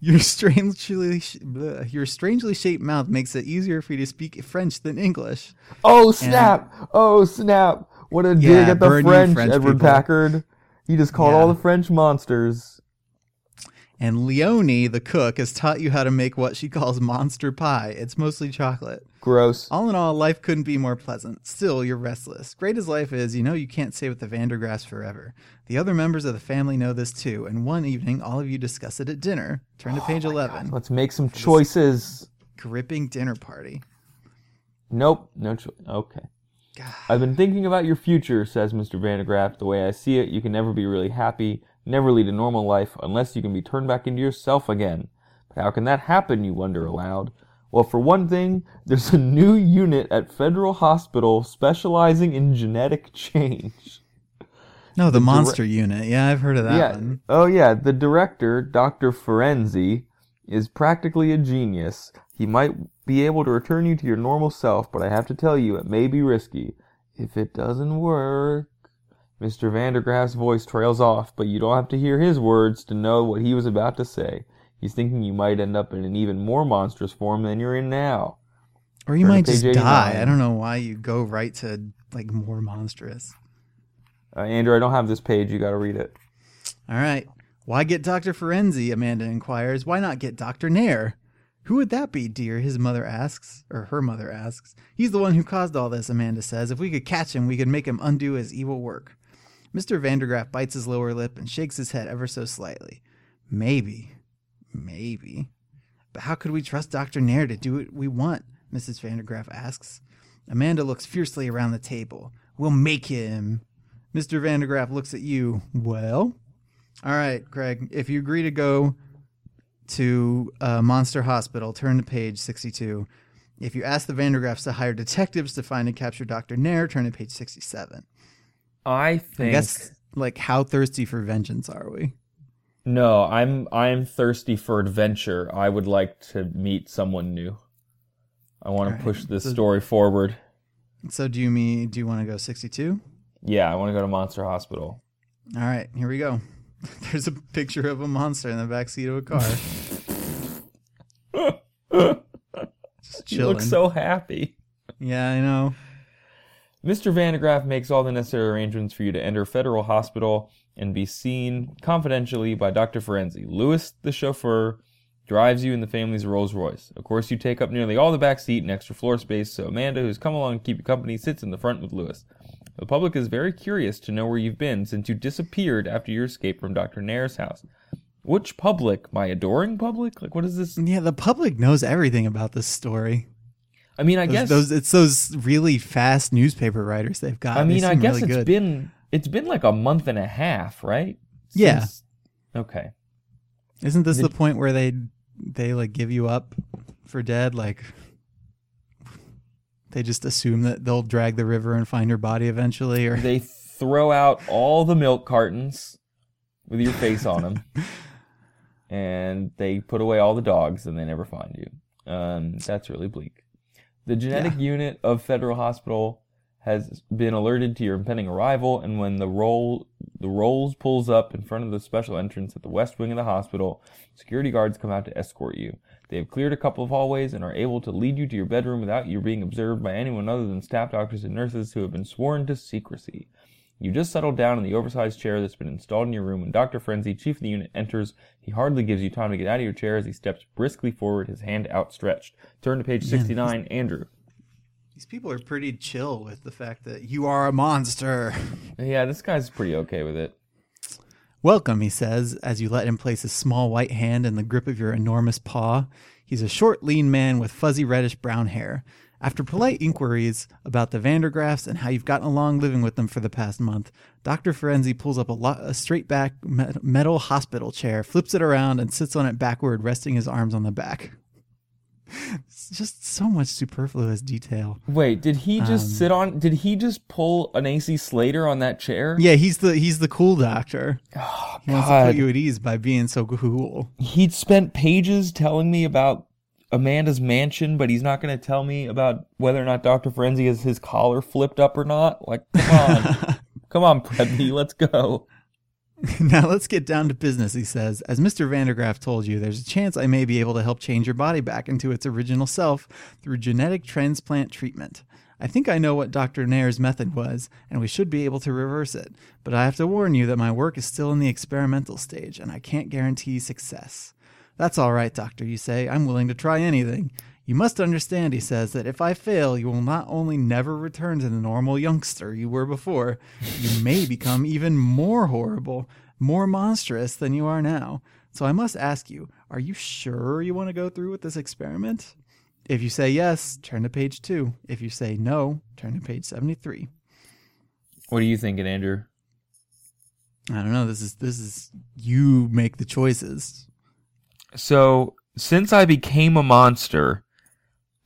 Your strangely bleh, your strangely shaped mouth makes it easier for you to speak French than English. Oh snap! Oh snap! What a dig at the French, French Edward people. Packard. He just called Yeah. all the French monsters. And Leonie, the cook, has taught you how to make what she calls monster pie. It's mostly chocolate. Gross. All in all, life couldn't be more pleasant. Still, you're restless. Great as life is, you know you can't stay with the Vandergraffs forever. The other members of the family know this too, and one evening, all of you discuss it at dinner. Turn to oh page 11. Let's make some choices. Gripping dinner party. Nope, no choice. Okay. God. I've been thinking about your future, says Mr. Vandergraff. The way I see it, you can never be really happy, never lead a normal life, unless you can be turned back into yourself again. But how can that happen, you wonder aloud? Well, for one thing, there's a new unit at Federal Hospital specializing in genetic change. No, the, The dire- monster unit. Yeah, I've heard of that yeah. one. Oh, yeah. The director, Dr. Ferenzi, is practically a genius. He might be able to return you to your normal self, but I have to tell you, it may be risky. If it doesn't work. Mr. Vandergraff's voice trails off, but you don't have to hear his words to know what he was about to say. He's thinking you might end up in an even more monstrous form than you're in now. Or you Turn might just die. I don't know why you go right to like more monstrous. Uh, Andrew, I don't have this page. You got to read it. All right. Why get Dr. Ferenzi? Amanda inquires. Why not get Dr. Nair? Who would that be, dear? His mother asks, or her mother asks. He's the one who caused all this, Amanda says. If we could catch him, we could make him undo his evil work. Mr. Vandergraff bites his lower lip and shakes his head ever so slightly. Maybe. Maybe. But how could we trust Dr. Nair to do what we want? Mrs. Vandergraff asks. Amanda looks fiercely around the table. We'll make him. Mr. Vandergraff looks at you. Well? All right, Craig. If you agree to go to uh, Monster Hospital, turn to page 62. If you ask the Vandergraffs to hire detectives to find and capture Dr. Nair, turn to page 67. I I think. guess, like, how thirsty for vengeance are we? No, I'm I'm thirsty for adventure. I would like to meet someone new. I want to Alright, push this so- story forward. So, do you mean do you want to go 62? Yeah, I want to go to Monster Hospital. All right, here we go. There's a picture of a monster in the back seat of a car. Just You look chilling. so happy. yeah, I know. Mr. Vandergraff makes all the necessary arrangements for you to enter Federal Hospital and be seen confidentially by Dr. Ferenzi. Lewis, the chauffeur, drives you in the family's Rolls Royce. Of course, you take up nearly all the back seat and extra floor space, so Amanda, who's come along to keep you company, sits in the front with Lewis. The public is very curious to know where you've been since you disappeared after your escape from Dr. Nair's house. Which public? My adoring public? Like, what is this? Yeah, the public knows everything about this story. I mean, I Those, guess. those it's those really fast newspaper writers they've got. I mean, I guess really it's good. been it's been like a month and a half, right? Yeah. Okay. Isn't this the point where they they like give you up for dead? Like they just assume that they'll drag the river and find your body eventually, or They throw out all the milk cartons with your face on them, and they put away all the dogs, and they never find you. Um, that's really bleak. The genetic unit of Federal Hospital has been alerted to your impending arrival, and when the roll the rolls pulls up in front of the special entrance at the west wing of the hospital, security guards come out to escort you. They have cleared a couple of hallways and are able to lead you to your bedroom without you being observed by anyone other than staff doctors and nurses who have been sworn to secrecy. You just settled down in the oversized chair that's been installed in your room when Dr. Ferenzi, chief of the unit, enters. He hardly gives you time to get out of your chair as he steps briskly forward, his hand outstretched. Turn to page 69, Andrew. these people are pretty chill with the fact that you are a monster. Yeah, this guy's pretty okay with it. Welcome, he says, as you let him place his small white hand in the grip of your enormous paw. He's a short, lean man with fuzzy reddish brown hair. After polite inquiries about the Vandergraffs and how you've gotten along living with them for the past month, Dr. Ferenzi pulls up a, lo- a straight back metal hospital chair, flips it around, and sits on it backward, resting his arms on the back. It's just so much superfluous detail. Wait, did he just Um, sit on? Did he just pull an AC Slater on that chair? Yeah, he's the he's the cool doctor. Oh, He wants to put you at ease by being so cool. He'd spent pages telling me about Amanda's mansion, but he's not going to tell me about whether or not Dr. Ferenzi has his collar flipped up or not. Like, come on. come on, Predney, let's go. now let's get down to business, he says. As Mr. Vandergraff told you, there's a chance I may be able to help change your body back into its original self through genetic transplant treatment. I think I know what Dr. Nair's method was, and we should be able to reverse it. But I have to warn you that my work is still in the experimental stage, and I can't guarantee success. That's all right, Doctor, you say. I'm willing to try anything. You must understand, he says, that if I fail, you will not only never return to the normal youngster you were before, you may become even more horrible, more monstrous than you are now. So I must ask you, are you sure you want to go through with this experiment? If you say yes, turn to page two. If you say no, turn to page 73. What are you thinking, Andrew? I don't know. This is this is you make the choices. So, since I became a monster,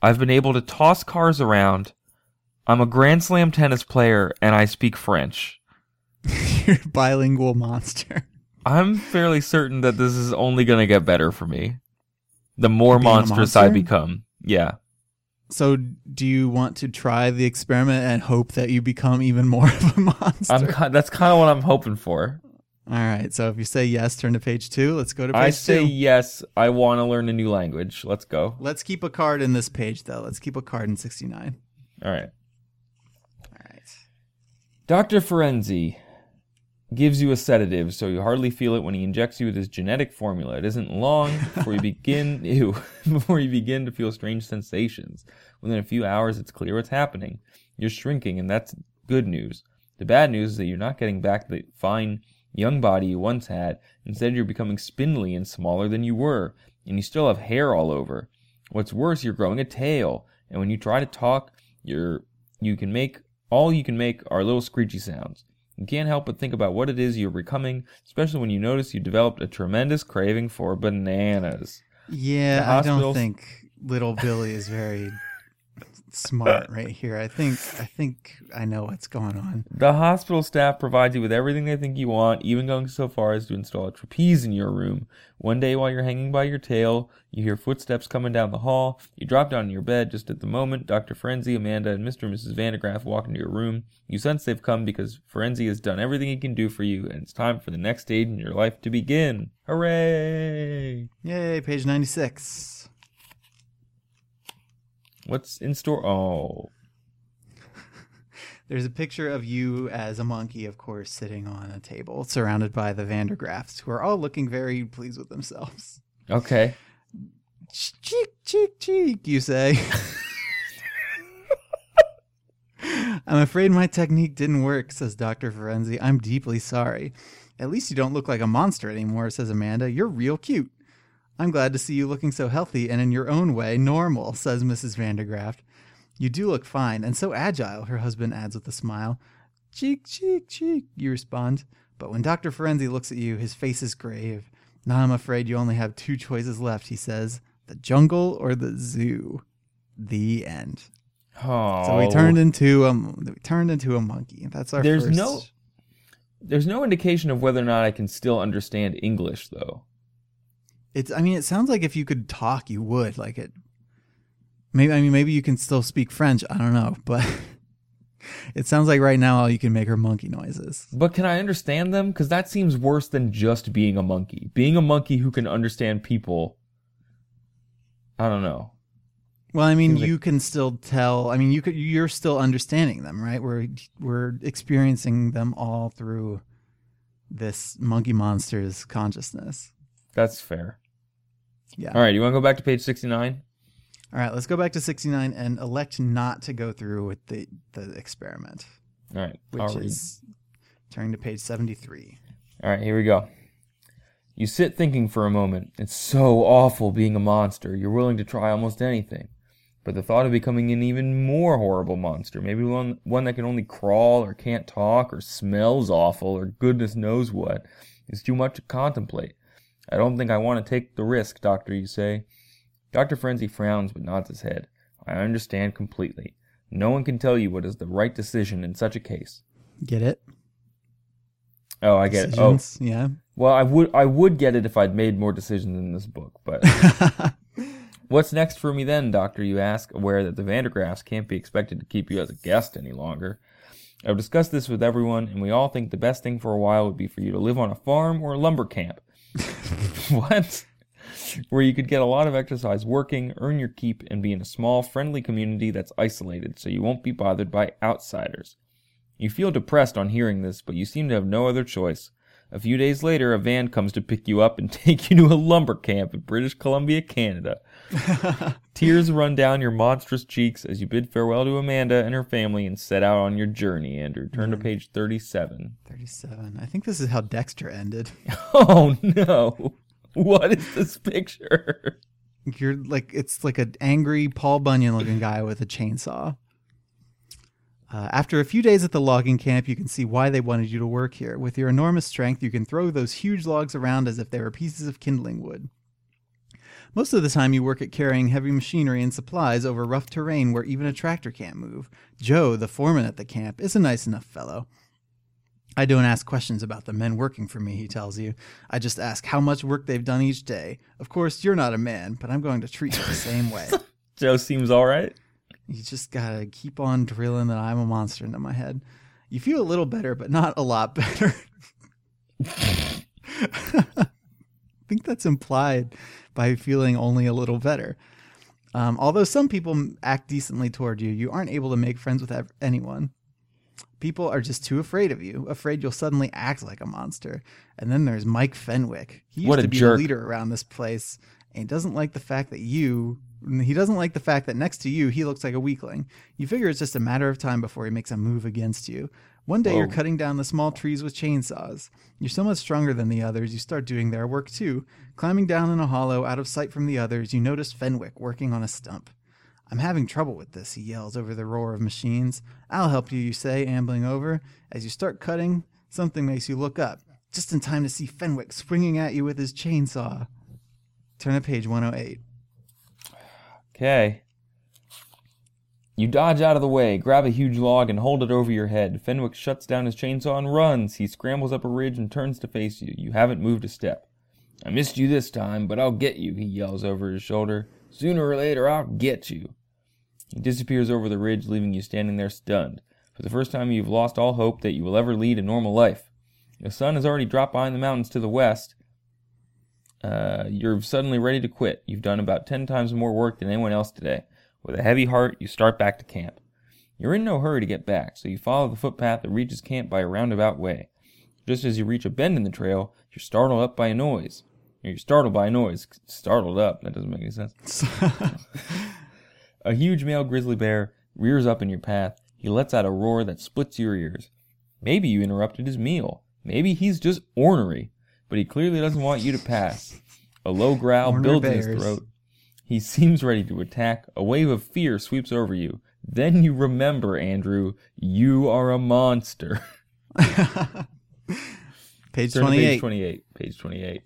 I've been able to toss cars around. I'm a Grand Slam tennis player and I speak French. You're a bilingual monster. I'm fairly certain that this is only going to get better for me. The more Being monstrous I become. Yeah. So, do you want to try the experiment and hope that you become even more of a monster? I'm that's kind of what I'm hoping for. All right. So, if you say yes, turn to page two. Let's go to page I say two. yes, I want to learn a new language. Let's go. Let's keep a card in this page, though. Let's keep a card in 69. All right. All right. Dr. Ferenzi gives you a sedative, so you hardly feel it when he injects you with his genetic formula. It isn't long before you begin ew, before you begin to feel strange sensations. Within a few hours, it's clear what's happening. You're shrinking, and that's good news. The bad news is that you're not getting back the fine young body you once had. Instead, you're becoming spindly and smaller than you were, and you still have hair all over. What's worse, you're growing a tail, and when you try to talk, you're you can make all you can make are little screechy sounds. You can't help but think about what it is you're becoming, especially when you notice you developed a tremendous craving for bananas. Yeah, I don't think little Billy is very smart right here. I think I think I know what's going on. The hospital staff provides you with everything they think you want, even going so far as to install a trapeze in your room. One day while you're hanging by your tail, you hear footsteps coming down the hall. You drop down in your bed just at the moment. Dr. Ferenzi, Amanda, and Mr. and Mrs. Vandergraff walk into your room. You sense they've come because Ferenzi has done everything he can do for you, and it's time for the next stage in your life to begin. Hooray! Yay, page 96. What's in store? Oh, There's a picture of you as a monkey, of course, sitting on a table surrounded by the Vandergraffs, who are all looking very pleased with themselves. okay. Cheek, cheek, cheek, you say. I'm afraid my technique didn't work, says Dr. Ferenzi. I'm deeply sorry. At least you don't look like a monster anymore, says Amanda. You're real cute. I'm glad to see you looking so healthy and in your own way normal, says Mrs. Vandergraff. You do look fine and so agile, her husband adds with a smile. Cheek, cheek, cheek, you respond. But when Dr. Ferenzi looks at you, his face is grave. Now I'm afraid you only have two choices left, he says the jungle or the zoo. The end. Oh. So we turned oh. into a we turned into a monkey. That's our There's first. no- There's no indication of whether or not I can still understand English, though. It's. I mean, it sounds like if you could talk, you would like it. Maybe. I mean, maybe you can still speak French. I don't know, but it sounds like right now all you can make are monkey noises. But can I understand them? Because that seems worse than just being a monkey. Being a monkey who can understand people. I don't know. Well, I mean, Seems like- you can still tell. I mean, you could. You're still understanding them, right? We're we're experiencing them all through this monkey monster's consciousness. That's fair. Yeah. All right, you want to go back to page 69? All right, let's go back to 69 and elect not to go through with the, the experiment, All right. which I'll read. is turning to page 73. All right, here we go. You sit thinking for a moment. It's so awful being a monster. You're willing to try almost anything. But the thought of becoming an even more horrible monster, maybe one, one that can only crawl or can't talk or smells awful or goodness knows what, is too much to contemplate. I don't think I want to take the risk, Doctor, you say. Dr. Ferenzi frowns but nods his head. I understand completely. No one can tell you what is the right decision in such a case. Get it? Oh, I get Decisions, it. Oh, yeah. well, I would I would get it if I'd made more decisions in this book, but what's next for me then, Doctor? You ask, aware that the Vandergraffs can't be expected to keep you as a guest any longer. I've discussed this with everyone, and we all think the best thing for a while would be for you to live on a farm or a lumber camp. what? Where you could get a lot of exercise working, earn your keep, and be in a small, friendly community that's isolated so you won't be bothered by outsiders. You feel depressed on hearing this, but you seem to have no other choice. A few days later, a van comes to pick you up and take you to a lumber camp in British Columbia, Canada. Tears run down your monstrous cheeks as you bid farewell to Amanda and her family and set out on your journey, Andrew. Turn to page 37. 37. I think this is how Dexter ended. Oh no! What is this picture? You're like it's like an angry Paul Bunyan looking guy with a chainsaw. Uh, after a few days at the logging camp, you can see why they wanted you to work here. With your enormous strength, you can throw those huge logs around as if they were pieces of kindling wood. Most of the time, you work at carrying heavy machinery and supplies over rough terrain where even a tractor can't move. Joe, the foreman at the camp, is a nice enough fellow. I don't ask questions about the men working for me, he tells you. I just ask how much work they've done each day. Of course, you're not a man, but I'm going to treat you the same way. Joe seems all right. You just gotta keep on drilling that I'm a monster into my head. You feel a little better, but not a lot better. I think that's implied by feeling only a little better. Um, although some people act decently toward you, you aren't able to make friends with ev- anyone. People are just too afraid of you, afraid you'll suddenly act like a monster. And then there's Mike Fenwick. He used What a to be jerk. the leader around this place, and doesn't like the fact that you. He doesn't like the fact that next to you he looks like a weakling. You figure it's just a matter of time before he makes a move against you. One day you're cutting down the small trees with chainsaws. You're so much stronger than the others, you start doing their work too. Climbing down in a hollow, out of sight from the others, you notice Fenwick working on a stump. I'm having trouble with this, he yells over the roar of machines. I'll help you, you say, ambling over. As you start cutting, something makes you look up, just in time to see Fenwick swinging at you with his chainsaw. Turn to page 108. Okay. You dodge out of the way, grab a huge log, and hold it over your head. Fenwick shuts down his chainsaw and runs. He scrambles up a ridge and turns to face you. You haven't moved a step. I missed you this time, but I'll get you, he yells over his shoulder. Sooner or later, I'll get you. He disappears over the ridge, leaving you standing there stunned. For the first time, you've lost all hope that you will ever lead a normal life. The sun has already dropped behind the mountains to the west. Uh, you're suddenly ready to quit. You've done about ten times more work than anyone else today. With a heavy heart, you start back to camp. You're in no hurry to get back, so you follow the footpath that reaches camp by a roundabout way. Just as you reach a bend in the trail, you're startled up by a noise. You're startled by a noise. Startled up. That doesn't make any sense. A huge male grizzly bear rears up in your path. He lets out a roar that splits your ears. Maybe you interrupted his meal. Maybe he's just ornery, but he clearly doesn't want you to pass. A low growl Ornery builds in his throat. He seems ready to attack. A wave of fear sweeps over you. Then you remember, Andrew, you are a monster. Page Turn 28. page 28. Page 28.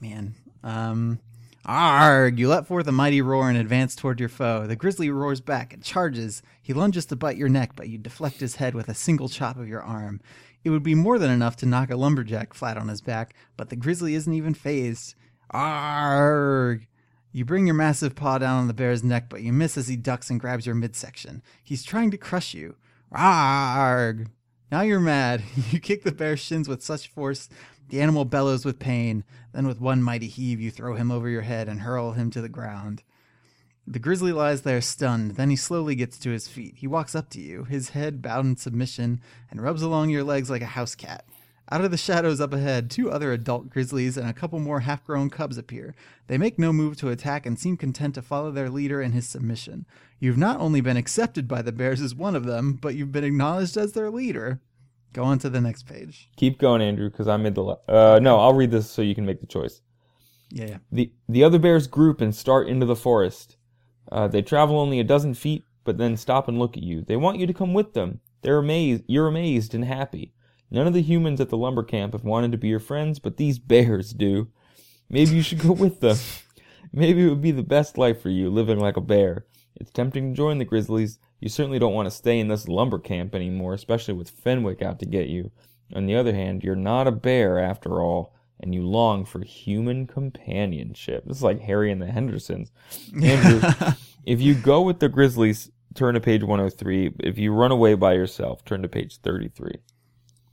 Man. Um, arg! You let forth a mighty roar and advance toward your foe. The grizzly roars back and charges. He lunges to bite your neck, but you deflect his head with a single chop of your arm. It would be more than enough to knock a lumberjack flat on his back, but the grizzly isn't even fazed. Arg! You bring your massive paw down on the bear's neck, but you miss as he ducks and grabs your midsection. He's trying to crush you. Arg! Now you're mad. You kick the bear's shins with such force, the animal bellows with pain. Then, with one mighty heave, you throw him over your head and hurl him to the ground. The grizzly lies there stunned. Then he slowly gets to his feet. He walks up to you, his head bowed in submission, and rubs along your legs like a house cat. Out of the shadows up ahead, two other adult grizzlies and a couple more half grown cubs appear. They make no move to attack and seem content to follow their leader in his submission. You've not only been accepted by the bears as one of them, but you've been acknowledged as their leader. Go on to the next page. Keep going, Andrew, because I made the. La- uh, no, I'll read this so you can make the choice. Yeah, yeah. The the other bears group and start into the forest. Uh, they travel only a dozen feet, but then stop and look at you. They want you to come with them. They're amazed. You're amazed and happy. None of the humans at the lumber camp have wanted to be your friends, but these bears do. Maybe you should go with them. Maybe it would be the best life for you, living like a bear. It's tempting to join the grizzlies. You certainly don't want to stay in this lumber camp anymore, especially with Fenwick out to get you. On the other hand, you're not a bear after all, and you long for human companionship. This is like Harry and the Hendersons. Andrew, if you go with the grizzlies, turn to page 103. If you run away by yourself, turn to page 33.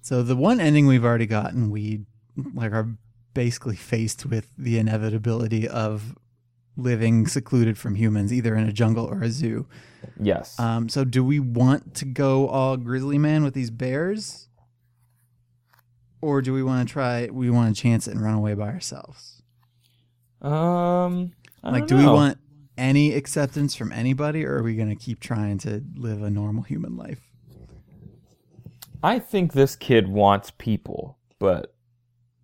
So the one ending we've already gotten, we like are basically faced with the inevitability of living secluded from humans, either in a jungle or a zoo. Yes. Um, so do we want to go all grizzly man with these bears? Or do we want to try we want to chance it and run away by ourselves? um, like do we want any acceptance from anybody or are we going to keep trying to live a normal human life? I think this kid wants people, but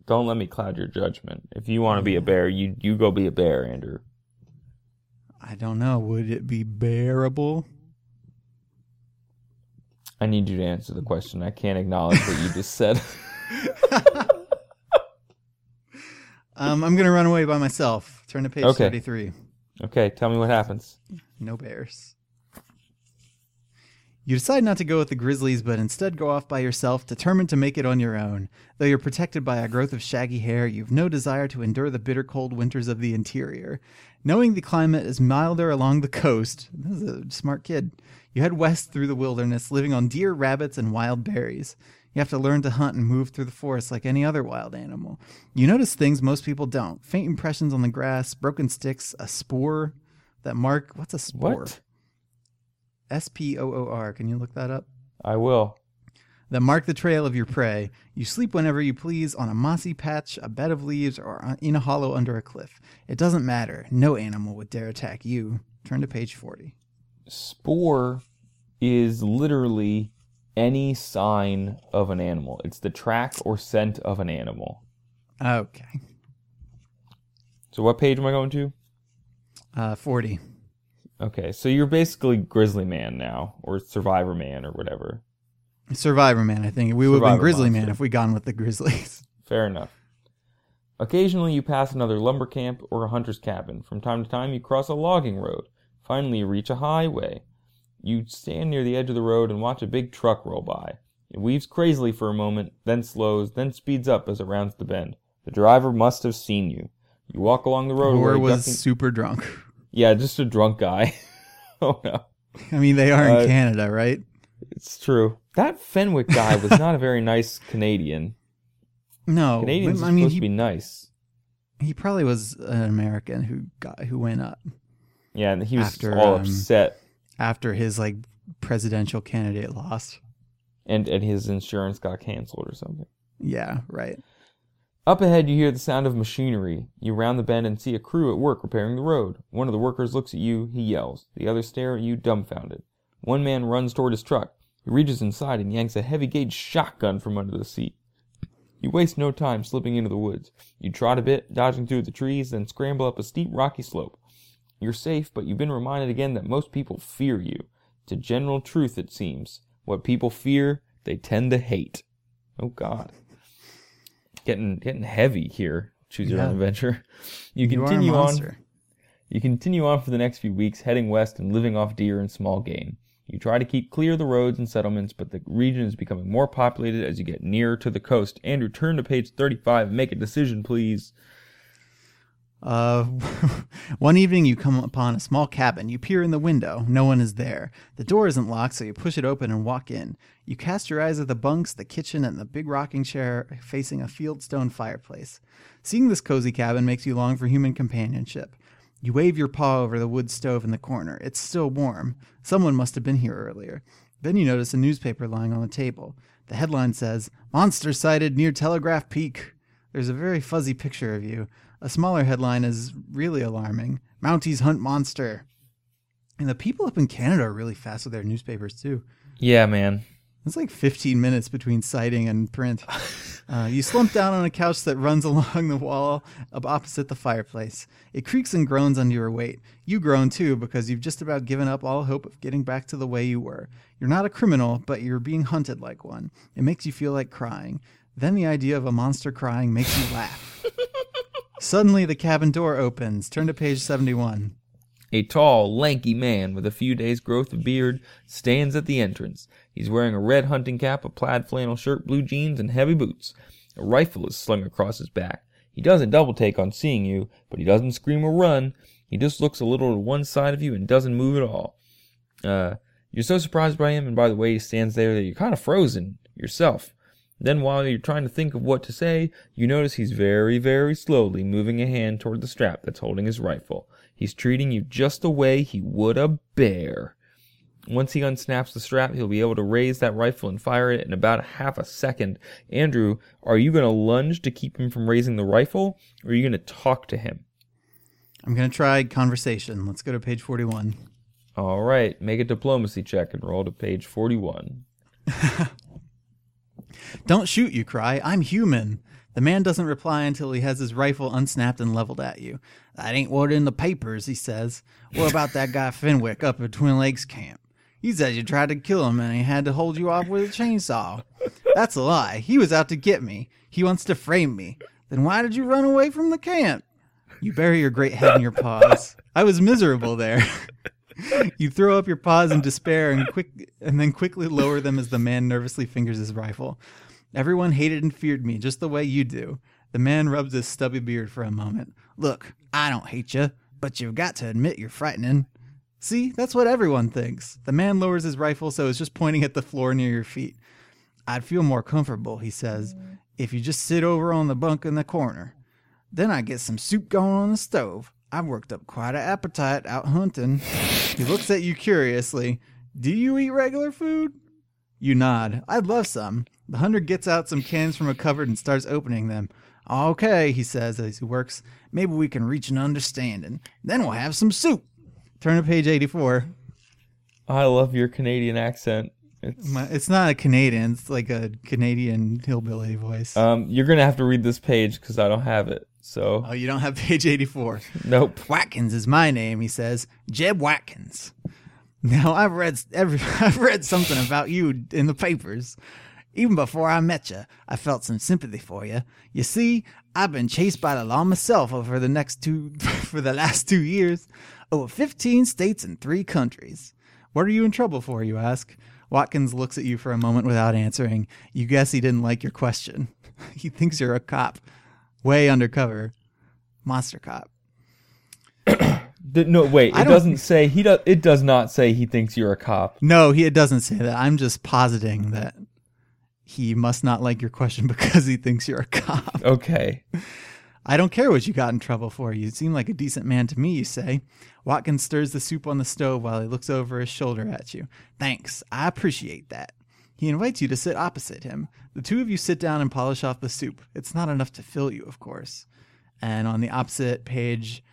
don't let me cloud your judgment. If you want to be a bear, you you go be a bear, Andrew. I don't know. Would it be bearable? I need you to answer the question. I can't acknowledge what you just said. Um, I'm going to run away by myself. Turn to page Okay. 33. okay, tell me what happens. No bears. You decide not to go with the grizzlies, but instead go off by yourself, determined to make it on your own. Though you're protected by a growth of shaggy hair, you've no desire to endure the bitter cold winters of the interior. Knowing the climate is milder along the coast, this is a smart kid, you head west through the wilderness, living on deer, rabbits, and wild berries. You have to learn to hunt and move through the forest like any other wild animal. You notice things most people don't faint impressions on the grass, broken sticks, a spoor that mark. What's a spoor? S P O O R. Can you look that up? I will. That mark the trail of your prey. You sleep whenever you please on a mossy patch, a bed of leaves, or in a hollow under a cliff. It doesn't matter. No animal would dare attack you. Turn to page 40. Spoor is literally any sign of an animal. It's the track or scent of an animal. Okay. So what page am I going to? Uh, 40. Okay, so you're basically Grizzly Man now, or Survivor Man, or whatever. Survivor Man, I think. We would have been Grizzly Man if we gone with the Grizzlies. Fair enough. Occasionally, you pass another lumber camp or a hunter's cabin. From time to time, you cross a logging road. Finally, you reach a highway. You stand near the edge of the road and watch a big truck roll by. It weaves crazily for a moment, then slows, then speeds up as it rounds the bend. The driver must have seen you. You walk along the road. or was ducking- super drunk. Yeah, just a drunk guy. oh no. I mean, they are Uh, in Canada, right? It's true. That Fenwick guy was not a very nice Canadian. No. Canadians I are mean, supposed he, to be nice. he probably was an American who got who went up Yeah, and he was After, all um, upset, after his like presidential candidate lost. and and his insurance got canceled or something. Yeah, right. Up ahead, you hear the sound of machinery. You round the bend and see a crew at work repairing the road. One of the workers looks at you. He yells. The others stare at you, dumbfounded. One man runs toward his truck. He reaches inside and yanks a heavy gauge shotgun from under the seat. You waste no time slipping into the woods. You trot a bit, dodging through the trees, then scramble up a steep, rocky slope. You're safe, but you've been reminded again that most people fear you. It's a general truth, it seems. What people fear, they tend to hate. Oh, God. Getting getting heavy here. Choose your Yeah. own adventure. You You continue on. You continue on for the next few weeks, heading west and living off deer and small game. You try to keep clear of the roads and settlements, but the region is becoming more populated as you get nearer to the coast. Andrew, turn to page 35 and make a decision, please. Uh, one evening, you come upon a small cabin. You peer in the window. No one is there. The door isn't locked, so you push it open and walk in. You cast your eyes at the bunks, the kitchen, and the big rocking chair facing a fieldstone fireplace. Seeing this cozy cabin makes you long for human companionship. You wave your paw over the wood stove in the corner. It's still warm. Someone must have been here earlier. Then you notice a newspaper lying on the table. The headline says, Monster sighted near Telegraph Peak. There's a very fuzzy picture of you. A smaller headline is really alarming Mounties hunt monster. And the people up in Canada are really fast with their newspapers, too. Yeah, man. It's like 15 minutes between sighting and print. Uh, you slump down on a couch that runs along the wall up opposite the fireplace. It creaks and groans under your weight. You groan too because you've just about given up all hope of getting back to the way you were. You're not a criminal, but you're being hunted like one. It makes you feel like crying. Then the idea of a monster crying makes you laugh. Suddenly, the cabin door opens. Turn to page 71. A tall, lanky man with a few days' growth of beard stands at the entrance. He's wearing a red hunting cap, a plaid flannel shirt, blue jeans, and heavy boots. A rifle is slung across his back. He doesn't double take on seeing you, but he doesn't scream or run. He just looks a little to one side of you and doesn't move at all. Uh, you're so surprised by him and by the way he stands there that you're kind of frozen yourself. Then, while you're trying to think of what to say, you notice he's very, very slowly moving a hand toward the strap that's holding his rifle. He's treating you just the way he would a bear. Once he unsnaps the strap, he'll be able to raise that rifle and fire it in about a half a second. Andrew, are you going to lunge to keep him from raising the rifle, or are you going to talk to him? I'm going to try conversation. Let's go to page 41. All right, make a diplomacy check and roll to page 41. Don't shoot, you cry. I'm human. The man doesn't reply until he has his rifle unsnapped and leveled at you. That ain't what in the papers, he says. What about that guy Fenwick up at Twin Lakes camp? He says you tried to kill him and he had to hold you off with a chainsaw. That's a lie. He was out to get me. He wants to frame me. Then why did you run away from the camp? You bury your great head in your paws. I was miserable there. you throw up your paws in despair and quick and then quickly lower them as the man nervously fingers his rifle. Everyone hated and feared me just the way you do. The man rubs his stubby beard for a moment. Look, I don't hate you, but you've got to admit you're frightening. See, that's what everyone thinks. The man lowers his rifle so it's just pointing at the floor near your feet. I'd feel more comfortable, he says, if you just sit over on the bunk in the corner. Then I get some soup going on the stove. I've worked up quite an appetite out hunting. He looks at you curiously. Do you eat regular food? You nod. I'd love some. The hunter gets out some cans from a cupboard and starts opening them. Okay, he says as he works. Maybe we can reach an understanding. Then we'll have some soup. Turn to page 84. I love your Canadian accent. It's, it's not a Canadian, it's like a Canadian hillbilly voice. um, you're gonna have to read this page because I don't have it. So oh, you don't have page 84. nope. Watkins is my name, he says. Jeb Watkins. Now I've read every I've read something about you in the papers. Even before I met you, I felt some sympathy for you. You see, I've been chased by the law myself over the next two for the last two years, over 15 states and three countries. What are you in trouble for, you ask? Watkins looks at you for a moment without answering. You guess he didn't like your question. he thinks you're a cop. Way undercover. Monster cop. No, wait. It doesn't say he does. It does not say he thinks you're a cop. No, he it doesn't say that. I'm just positing that he must not like your question because he thinks you're a cop. Okay. I don't care what you got in trouble for. You seem like a decent man to me, you say. Watkins stirs the soup on the stove while he looks over his shoulder at you. Thanks. I appreciate that. He invites you to sit opposite him. The two of you sit down and polish off the soup. It's not enough to fill you, of course. And on the opposite page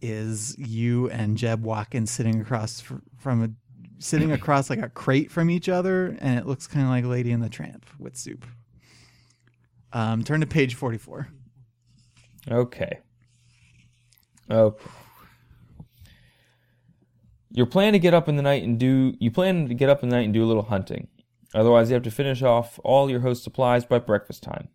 is you and Jeb Watkins sitting across from a sitting across like a crate from each other, and it looks kind of like Lady and the Tramp with soup. Um, turn to page forty-four. Okay. Oh. You're planning to get up in the night and do. You plan to get up in the night and do a little hunting. Otherwise, you have to finish off all your host supplies by breakfast time.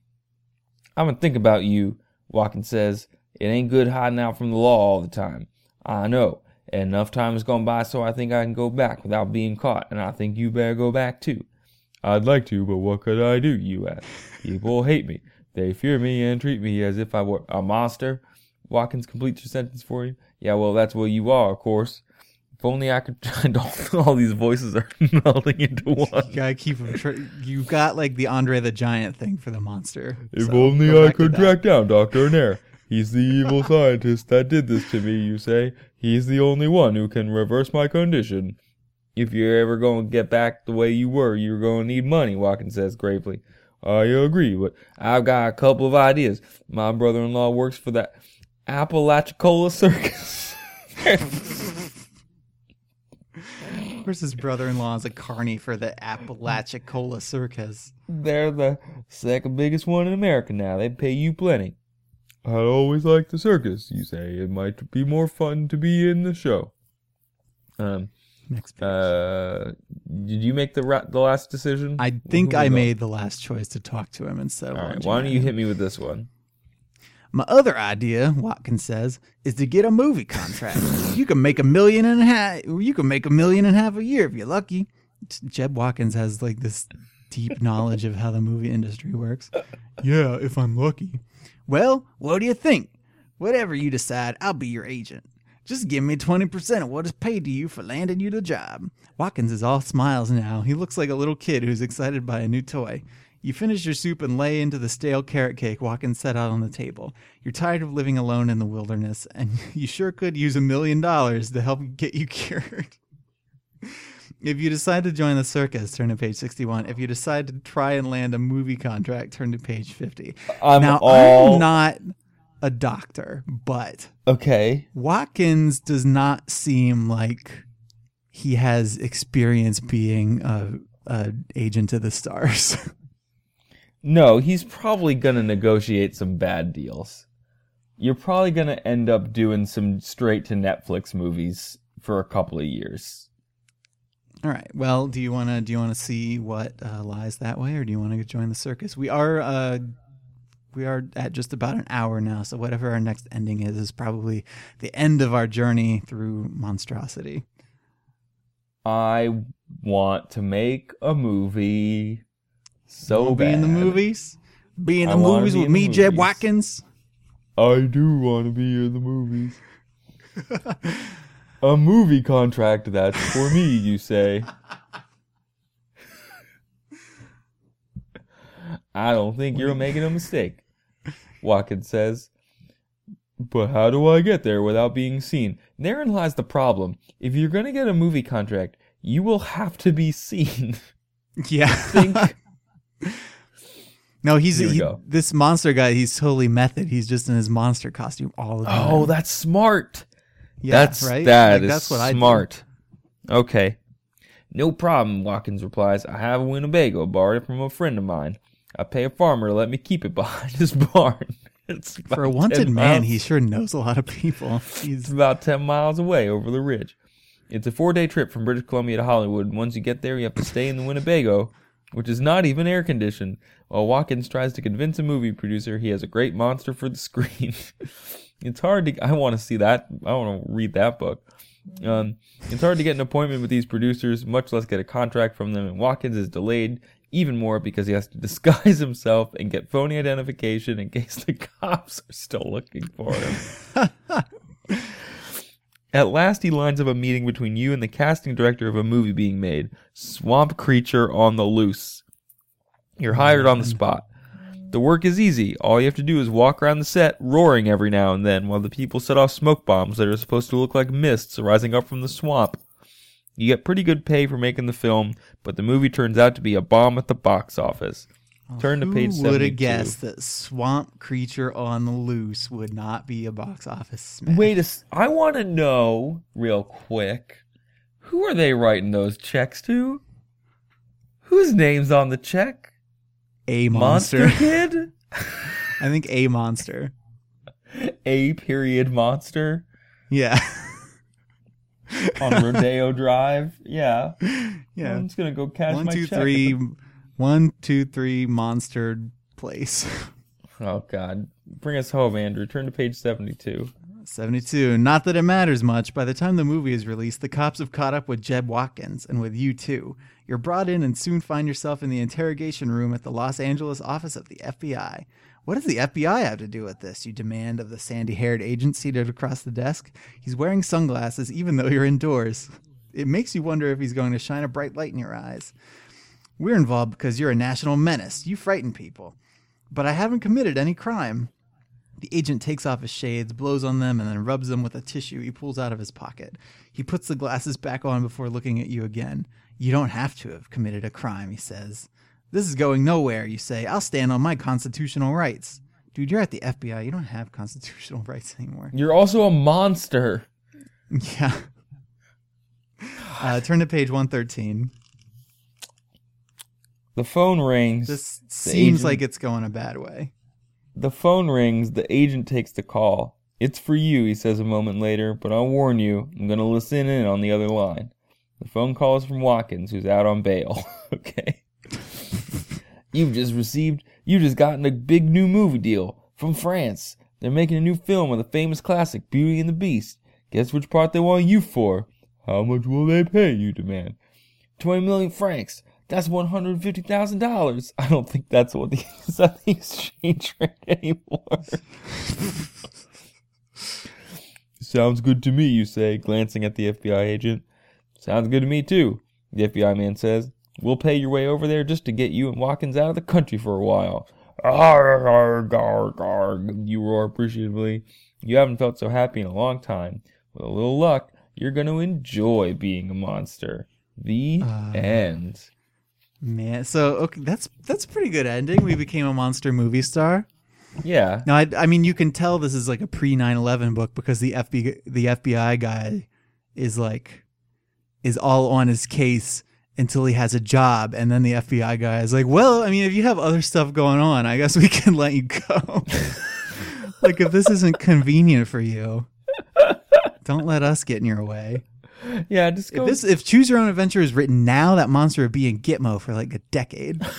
I'm gonna think about you. Watkins says it ain't good hiding out from the law all the time. I know. And enough time has gone by, so I think I can go back without being caught, and I think you better go back too. I'd like to, but what could I do? You ask. People hate me. They fear me and treat me as if I were a monster. Watkins completes your sentence for you. Yeah, well, that's what you are, of course. If only I could. all, all these voices are melding into You one. gotta keep him. Tra- you got like the Andre the Giant thing for the monster. If So, only I could track down Dr. Nair. He's the evil scientist that did this to me, you say. He's the only one who can reverse my condition. If you're ever going to get back the way you were, you're going to need money, Watkins says gravely. I agree, but I've got a couple of ideas. My brother-in-law works for that Apalachicola Circus. Of course, his brother-in-law is a carny for the Apalachicola Circus. They're the second biggest one in America now. They pay you plenty. I always like the circus, you say. It might be more fun to be in the show. Um, Next page. uh, did you make the ra- the last decision? I think I made the last choice to talk to him instead of All right, launching why don't at you him. hit me with this one? My other idea, Watkins says, is to get a movie contract. you can make a million and a half. You can make a million and a half a year if you're lucky. Jeb Watkins has like this deep knowledge of how the movie industry works. Yeah, if I'm lucky. Well, what do you think? Whatever you decide, I'll be your agent. Just give me 20% of what is paid to you for landing you the job. Watkins is all smiles now. He looks like a little kid who's excited by a new toy. You finish your soup and lay into the stale carrot cake Watkins set out on the table. You're tired of living alone in the wilderness, and you sure could use a million dollars to help get you cured. If you decide to join the circus, turn to page 61. If you decide to try and land a movie contract, turn to page 50. I'm now, all I'm not a doctor, but okay. Watkins does not seem like he has experience being a, a agent of the stars. No, he's probably gonna negotiate some bad deals. You're probably gonna end up doing some straight to Netflix movies for a couple of years. All right. Well, do you want to do you want to see what uh, lies that way, or do you want to join the circus? We are uh, we are at just about an hour now, so whatever our next ending is is probably the end of our journey through monstrosity. I want to make a movie so be in the movies, be in the wanna movies with me, Jeb. Watkins. I do want to be in the movies. a movie contract that's for me, you say. I don't think you're making a mistake, Watkins says. But how do I get there without being seen? Therein lies the problem. If you're going to get a movie contract, you will have to be seen. Yeah. Think no, he's he- this monster guy. He's totally method. He's just in his monster costume all the time. Oh, that's smart. yeah, that's right. that Like, is that's what I do. smart. Okay. No problem, Watkins replies. I have a Winnebago, borrowed from a friend of mine. I pay a farmer to let me keep it behind his barn. It's For a wanted man, miles- he sure knows a lot of people. It's He's about 10 miles away over the ridge. It's a four day trip from British Columbia to Hollywood. and Once you get there, you have to stay in the Winnebago, which is not even air conditioned. While Watkins tries to convince a movie producer he has a great monster for the screen. it's hard to. I want to see that. I want to read that book. Um, it's hard to get an appointment with these producers, much less get a contract from them. And Watkins is delayed even more because he has to disguise himself and get phony identification in case the cops are still looking for him. At last, he lines up a meeting between you and the casting director of a movie being made Swamp Creature on the Loose. You're hired on the mm-hmm. spot. The work is easy. All you have to do is walk around the set, roaring every now and then, while the people set off smoke bombs that are supposed to look like mists rising up from the swamp. You get pretty good pay for making the film, but the movie turns out to be a bomb at the box office. Turn to page who would 72. have guessed that Swamp Creature on the Loose would not be a box office smash? Wait a s- I want to know real quick. Who are they writing those checks to? Whose name's on the check? a Monster, monster. Kid? I think a monster. A period monster Yeah, on Rodeo Drive? Yeah. yeah. I'm just going to go cash One, my two, check. three. One, two, three. Monster place. Oh god. Bring us home, Andrew. Turn to page 72. 72. Not that it matters much. By the time the movie is released, the cops have caught up with Jeb Watkins and with you too. You're brought in and soon find yourself in the interrogation room at the Los Angeles office of the FBI. What does the FBI have to do with this? You demand of the sandy haired agent seated across the desk. He's wearing sunglasses even though you're indoors. It makes you wonder if he's going to shine a bright light in your eyes. We're involved because you're a national menace. You frighten people. But I haven't committed any crime. The agent takes off his shades, blows on them, and then rubs them with a tissue he pulls out of his pocket. He puts the glasses back on before looking at you again. You don't have to have committed a crime, he says. This is going nowhere, you say. I'll stand on my constitutional rights. Dude, you're at the FBI. You don't have constitutional rights anymore. You're also a monster. Yeah. Uh, turn to page 113. The phone rings. This seems agent- like it's going a bad way. The phone rings. The agent takes the call. It's for you, he says a moment later, but I'll warn you, I'm going to listen in on the other line. The phone call is from Watkins, who's out on bail. okay. You've just received, you've just gotten a big new movie deal from France. They're making a new film of the famous classic Beauty and the Beast. Guess which part they want you for? How much will they pay, you demand? 20 million francs. That's $150,000. I don't think that's what the, is that the exchange rate anymore. Sounds good to me, you say, glancing at the FBI agent. Sounds good to me, too, the FBI man says. We'll pay your way over there just to get you and Watkins out of the country for a while. Arg, arg, arg, arg, you roar appreciatively. You haven't felt so happy in a long time. With a little luck, you're going to enjoy being a monster. The Uh. end. Man, so okay, that's that's a pretty good ending. We became a monster movie star. Yeah. Now, I, I mean, you can tell this is like a pre 9/11 book because the FBI the FBI guy is like is all on his case until he has a job, and then the FBI guy is like, "Well, I mean, if you have other stuff going on, I guess we can let you go. like, if this isn't convenient for you, don't let us get in your way." Yeah, just If this if Choose Your Own Adventure is written now, that monster would be in Gitmo for like a decade.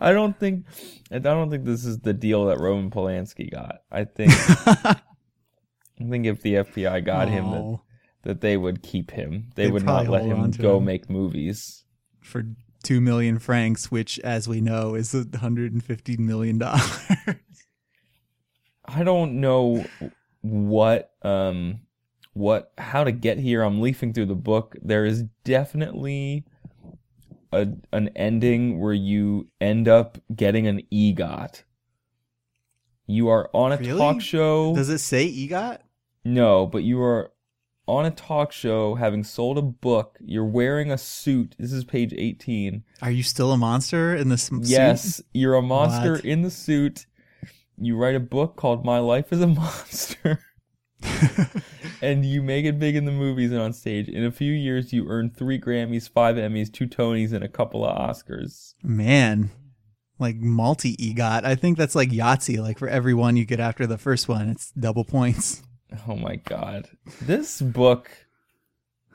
I don't think I don't think this is the deal that Roman Polanski got. I think I think if the FBI got him that, that they would keep him. They They'd would not let him go him. make movies. for two million francs, which, as we know, is a hundred and fifty million dollars. I don't know what um what how to get here. I'm leafing through the book. There is definitely a an ending where you end up getting an EGOT. You are on a Really? talk show. Does it say EGOT? No, but you are on a talk show having sold a book. You're wearing a suit. This is page 18. Are you still a monster in this suit? Yes, you're a monster What? in the suit. You write a book called My Life as a Monster. and you make it big in the movies and on stage. In a few years, you earn three Grammys, five Emmys, two Tonys, and a couple of Oscars. Man, like multi EGOT. I think that's like Yahtzee. Like for every one you get after the first one, it's double points. Oh my god. This book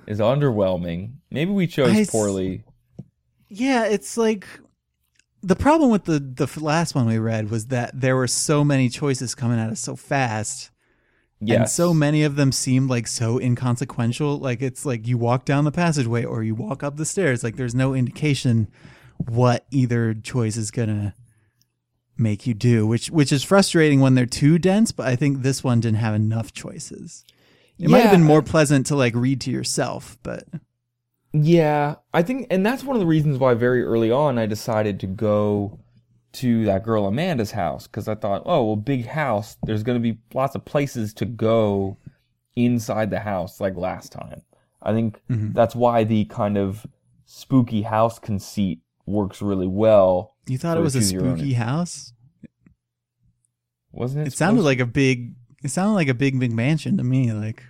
is underwhelming. Maybe we chose I s- poorly. Yeah, it's like the problem with the the last one we read was that there were so many choices coming at us so fast. And so many of them seemed like so inconsequential. Like it's like you walk down the passageway or you walk up the stairs. Like there's no indication what either choice is gonna make you do, which which is frustrating when they're too dense. But I think this one didn't have enough choices. It might have been more pleasant to like read to yourself, but Yeah, I think, and that's one of the reasons why very early on I decided to go to that girl Amanda's house because I thought, oh, well, big house. There's going to be lots of places to go inside the house like last time. I think Mhm. that's why the kind of spooky house conceit works really well. you thought it was a choose your own spooky house. Wasn't it? It sounded like a big. It sounded like a big big mansion to me. Like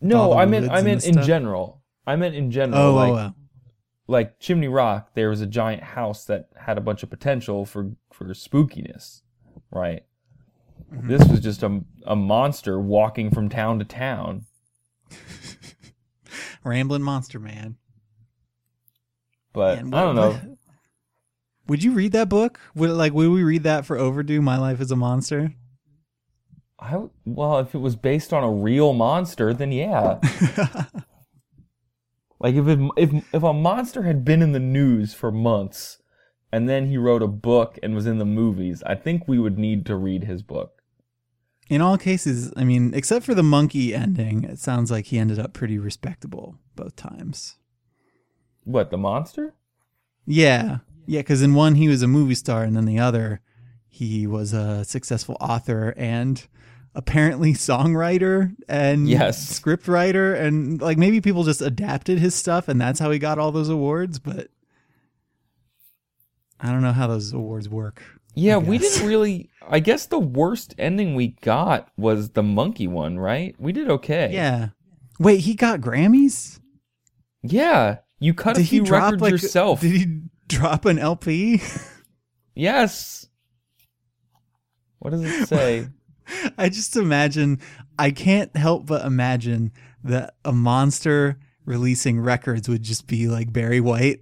no. I meant I meant in stuff. general. I meant in general. oh, like, oh, oh. like Chimney Rock, there was a giant house that had a bunch of potential for for spookiness, right? Mm-hmm. This was just a a monster walking from town to town. Rambling Monster Man. But Man, I don't know. what- Would you read that book? Would like would we read that for overdue? My life as a monster. I well, if it was based on a real monster, then yeah. like if it, if if a monster had been in the news for months, and then he wrote a book and was in the movies, I think we would need to read his book. In all cases, I mean, except for the monkey ending, it sounds like he ended up pretty respectable both times. What the monster? Yeah, yeah, because in one he was a movie star, and then the other he was a successful author and apparently songwriter and Yes. script writer, and like maybe people just adapted his stuff, and that's how he got all those awards. But I don't know how those awards work. Yeah, we didn't really. I guess the worst ending we got was the monkey one, right? We did okay. Yeah. Wait, he got Grammys? Yeah. You cut a Did he few drop records like yourself. Did he drop an LP? Yes. What does it say? I just imagine I can't help but imagine that a monster releasing records would just be like Barry White.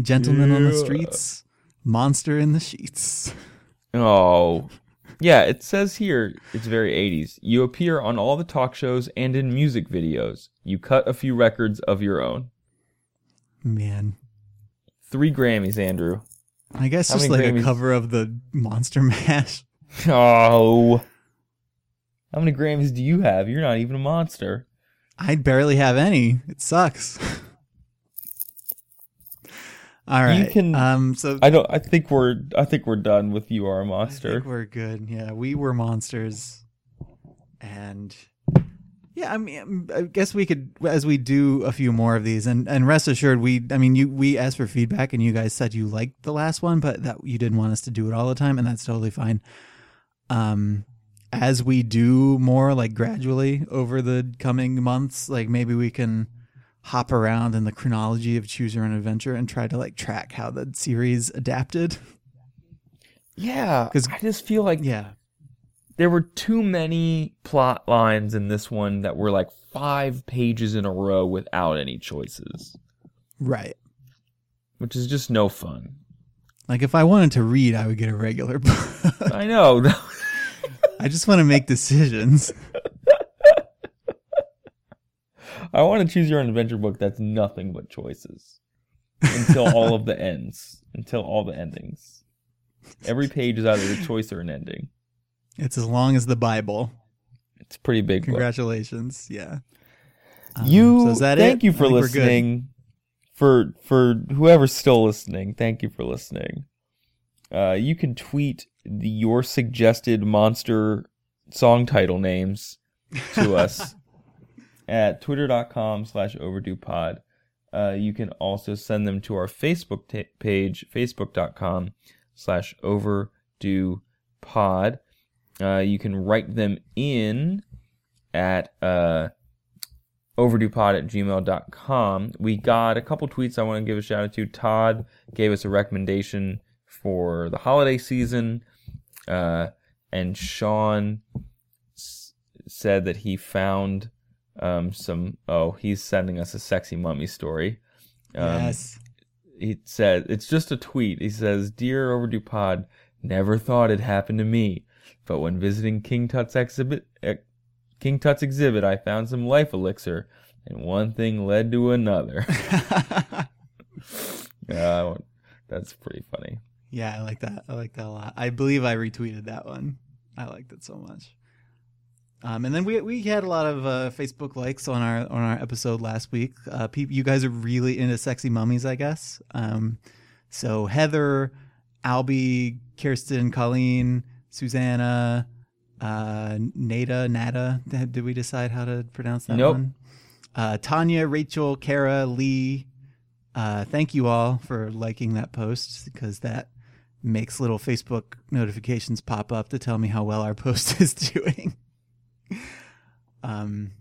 Gentleman on the streets, monster in the sheets. oh. Yeah, it says here it's very 80s. You appear on all the talk shows and in music videos. You cut a few records of your own. Man. Three Grammys, Andrew. I guess How just like a cover of the Monster Mash. Oh. How many Grammys do you have? You're not even a monster. I barely have any. It sucks. All right. can- Um. So I don't I think we're I think we're done with you are a I monster. think we're good. Yeah, we were monsters, and yeah, I mean, I guess we could as we do a few more of these, and and rest assured, we, I mean, you we asked for feedback, and you guys said you liked the last one, but that you didn't want us to do it all the time, and that's totally fine. Um, as we do more like gradually over the coming months, like maybe we can hop around in the chronology of Choose Your Own Adventure and try to like track how the series adapted. yeah because I just feel like Yeah. there were too many plot lines in this one that were like five pages in a row without any choices, Right. which is just no fun. Like if I wanted to read, I would get a regular book. I know. I just want to make decisions. I want to choose your own adventure book that's nothing but choices until all of the ends, until all the endings. Every page is either a choice or an ending. It's as long as the Bible. It's pretty big book. Congratulations. Yeah. Um, you so is that thank it? you for think we're good. listening for for whoever's still listening thank you for listening uh, you can tweet the, your suggested monster song title names to us at twitter.com slash overdue pod uh, you can also send them to our facebook ta page facebook.com slash overdue pod uh, you can write them in at uh, overduepod at gmail.com. We got a couple tweets I want to give a shout out to. Todd gave us a recommendation for the holiday season, uh, and Sean s- said that he found um, some. Oh, he's sending us a sexy mummy story. Um, yes. he said it's just a tweet. He says, "Dear Overdue Pod, never thought it happened to me, but when visiting King Tut's exhibit, eh, King Tut's exhibit, I found some life elixir, and one thing led to another." yeah, that's pretty funny. yeah, I like that. I like that a lot. I believe I retweeted that one. I liked it so much. Um, and then we we had a lot of uh, Facebook likes on our on our episode last week. Uh, peop you guys are really into sexy mummies, I guess. Um, so Heather, Albie, Kirsten, Colleen, Susanna, uh, Nada, Nada. Did we decide how to pronounce that Nope. one? Uh, Tanya, Rachel, Kara, Lee. Uh, thank you all for liking that post because that makes little Facebook notifications pop up to tell me how well our post is doing. Um,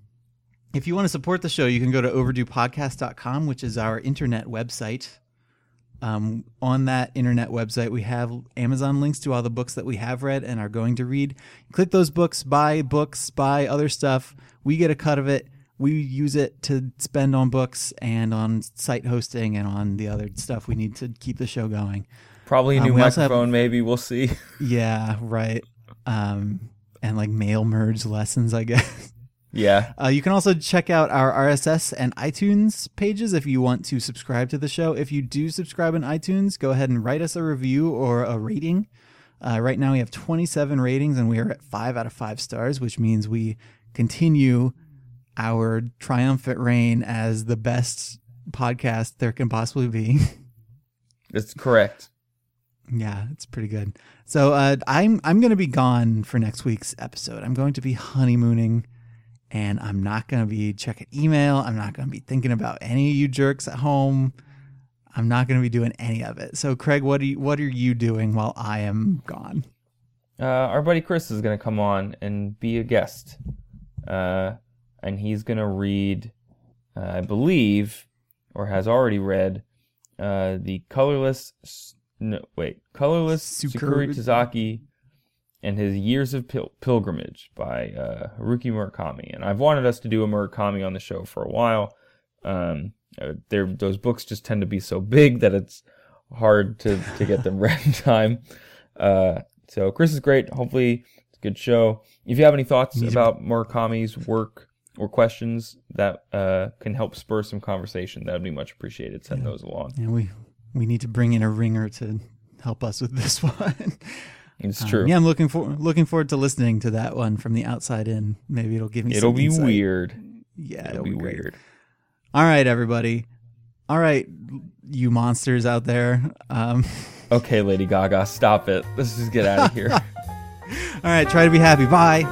if you want to support the show, you can go to overduepodcast.com, which is our internet website. Um, on that internet website, we have Amazon links to all the books that we have read and are going to read. Click those books, buy books, buy other stuff. We get a cut of it. We use it to spend on books and on site hosting and on the other stuff we need to keep the show going. Probably a Um, new we also have- microphone, maybe we'll see. Yeah, right. Um, and like mail merge lessons, I guess. yeah, Uh, you can also check out our RSS and iTunes pages if you want to subscribe to the show. If you do subscribe in iTunes, go ahead and write us a review or a rating. Uh, right now we have 27 ratings and we are at five out of five stars, which means we continue our triumphant reign as the best podcast there can possibly be. that's correct. Yeah, it's pretty good. So uh, I'm I'm going to be gone for next week's episode. I'm going to be honeymooning and I'm not going to be checking email. I'm not going to be thinking about any of you jerks at home. I'm not going to be doing any of it. So, Craig, what are you, what are you doing while I am gone? Uh, our buddy Chris is going to come on and be a guest, uh, and he's going to read, uh, I believe, or has already read, uh, the colorless. No, wait, colorless Tsukuru Tazaki and his Years of Pil- Pilgrimage by uh, Haruki Murakami. And I've wanted us to do a Murakami on the show for a while. Um, uh, those books just tend to be so big that it's hard to, to get them read in time. Uh, so Chris is great. Hopefully it's a good show. If you have any thoughts about Murakami's work or questions that uh, can help spur some conversation, that would be much appreciated. Send those along. Yeah, we we need to bring in a ringer to help us with this one. It's Um, true. yeah, I'm looking for looking forward to listening to that one from the outside in. Maybe it'll give me. It'll be insight. weird. Yeah, It'll be great. weird. All right, everybody. All right, you monsters out there. Um, Okay, Lady Gaga, stop it. Let's just get out of here. all right, try to be happy. Bye.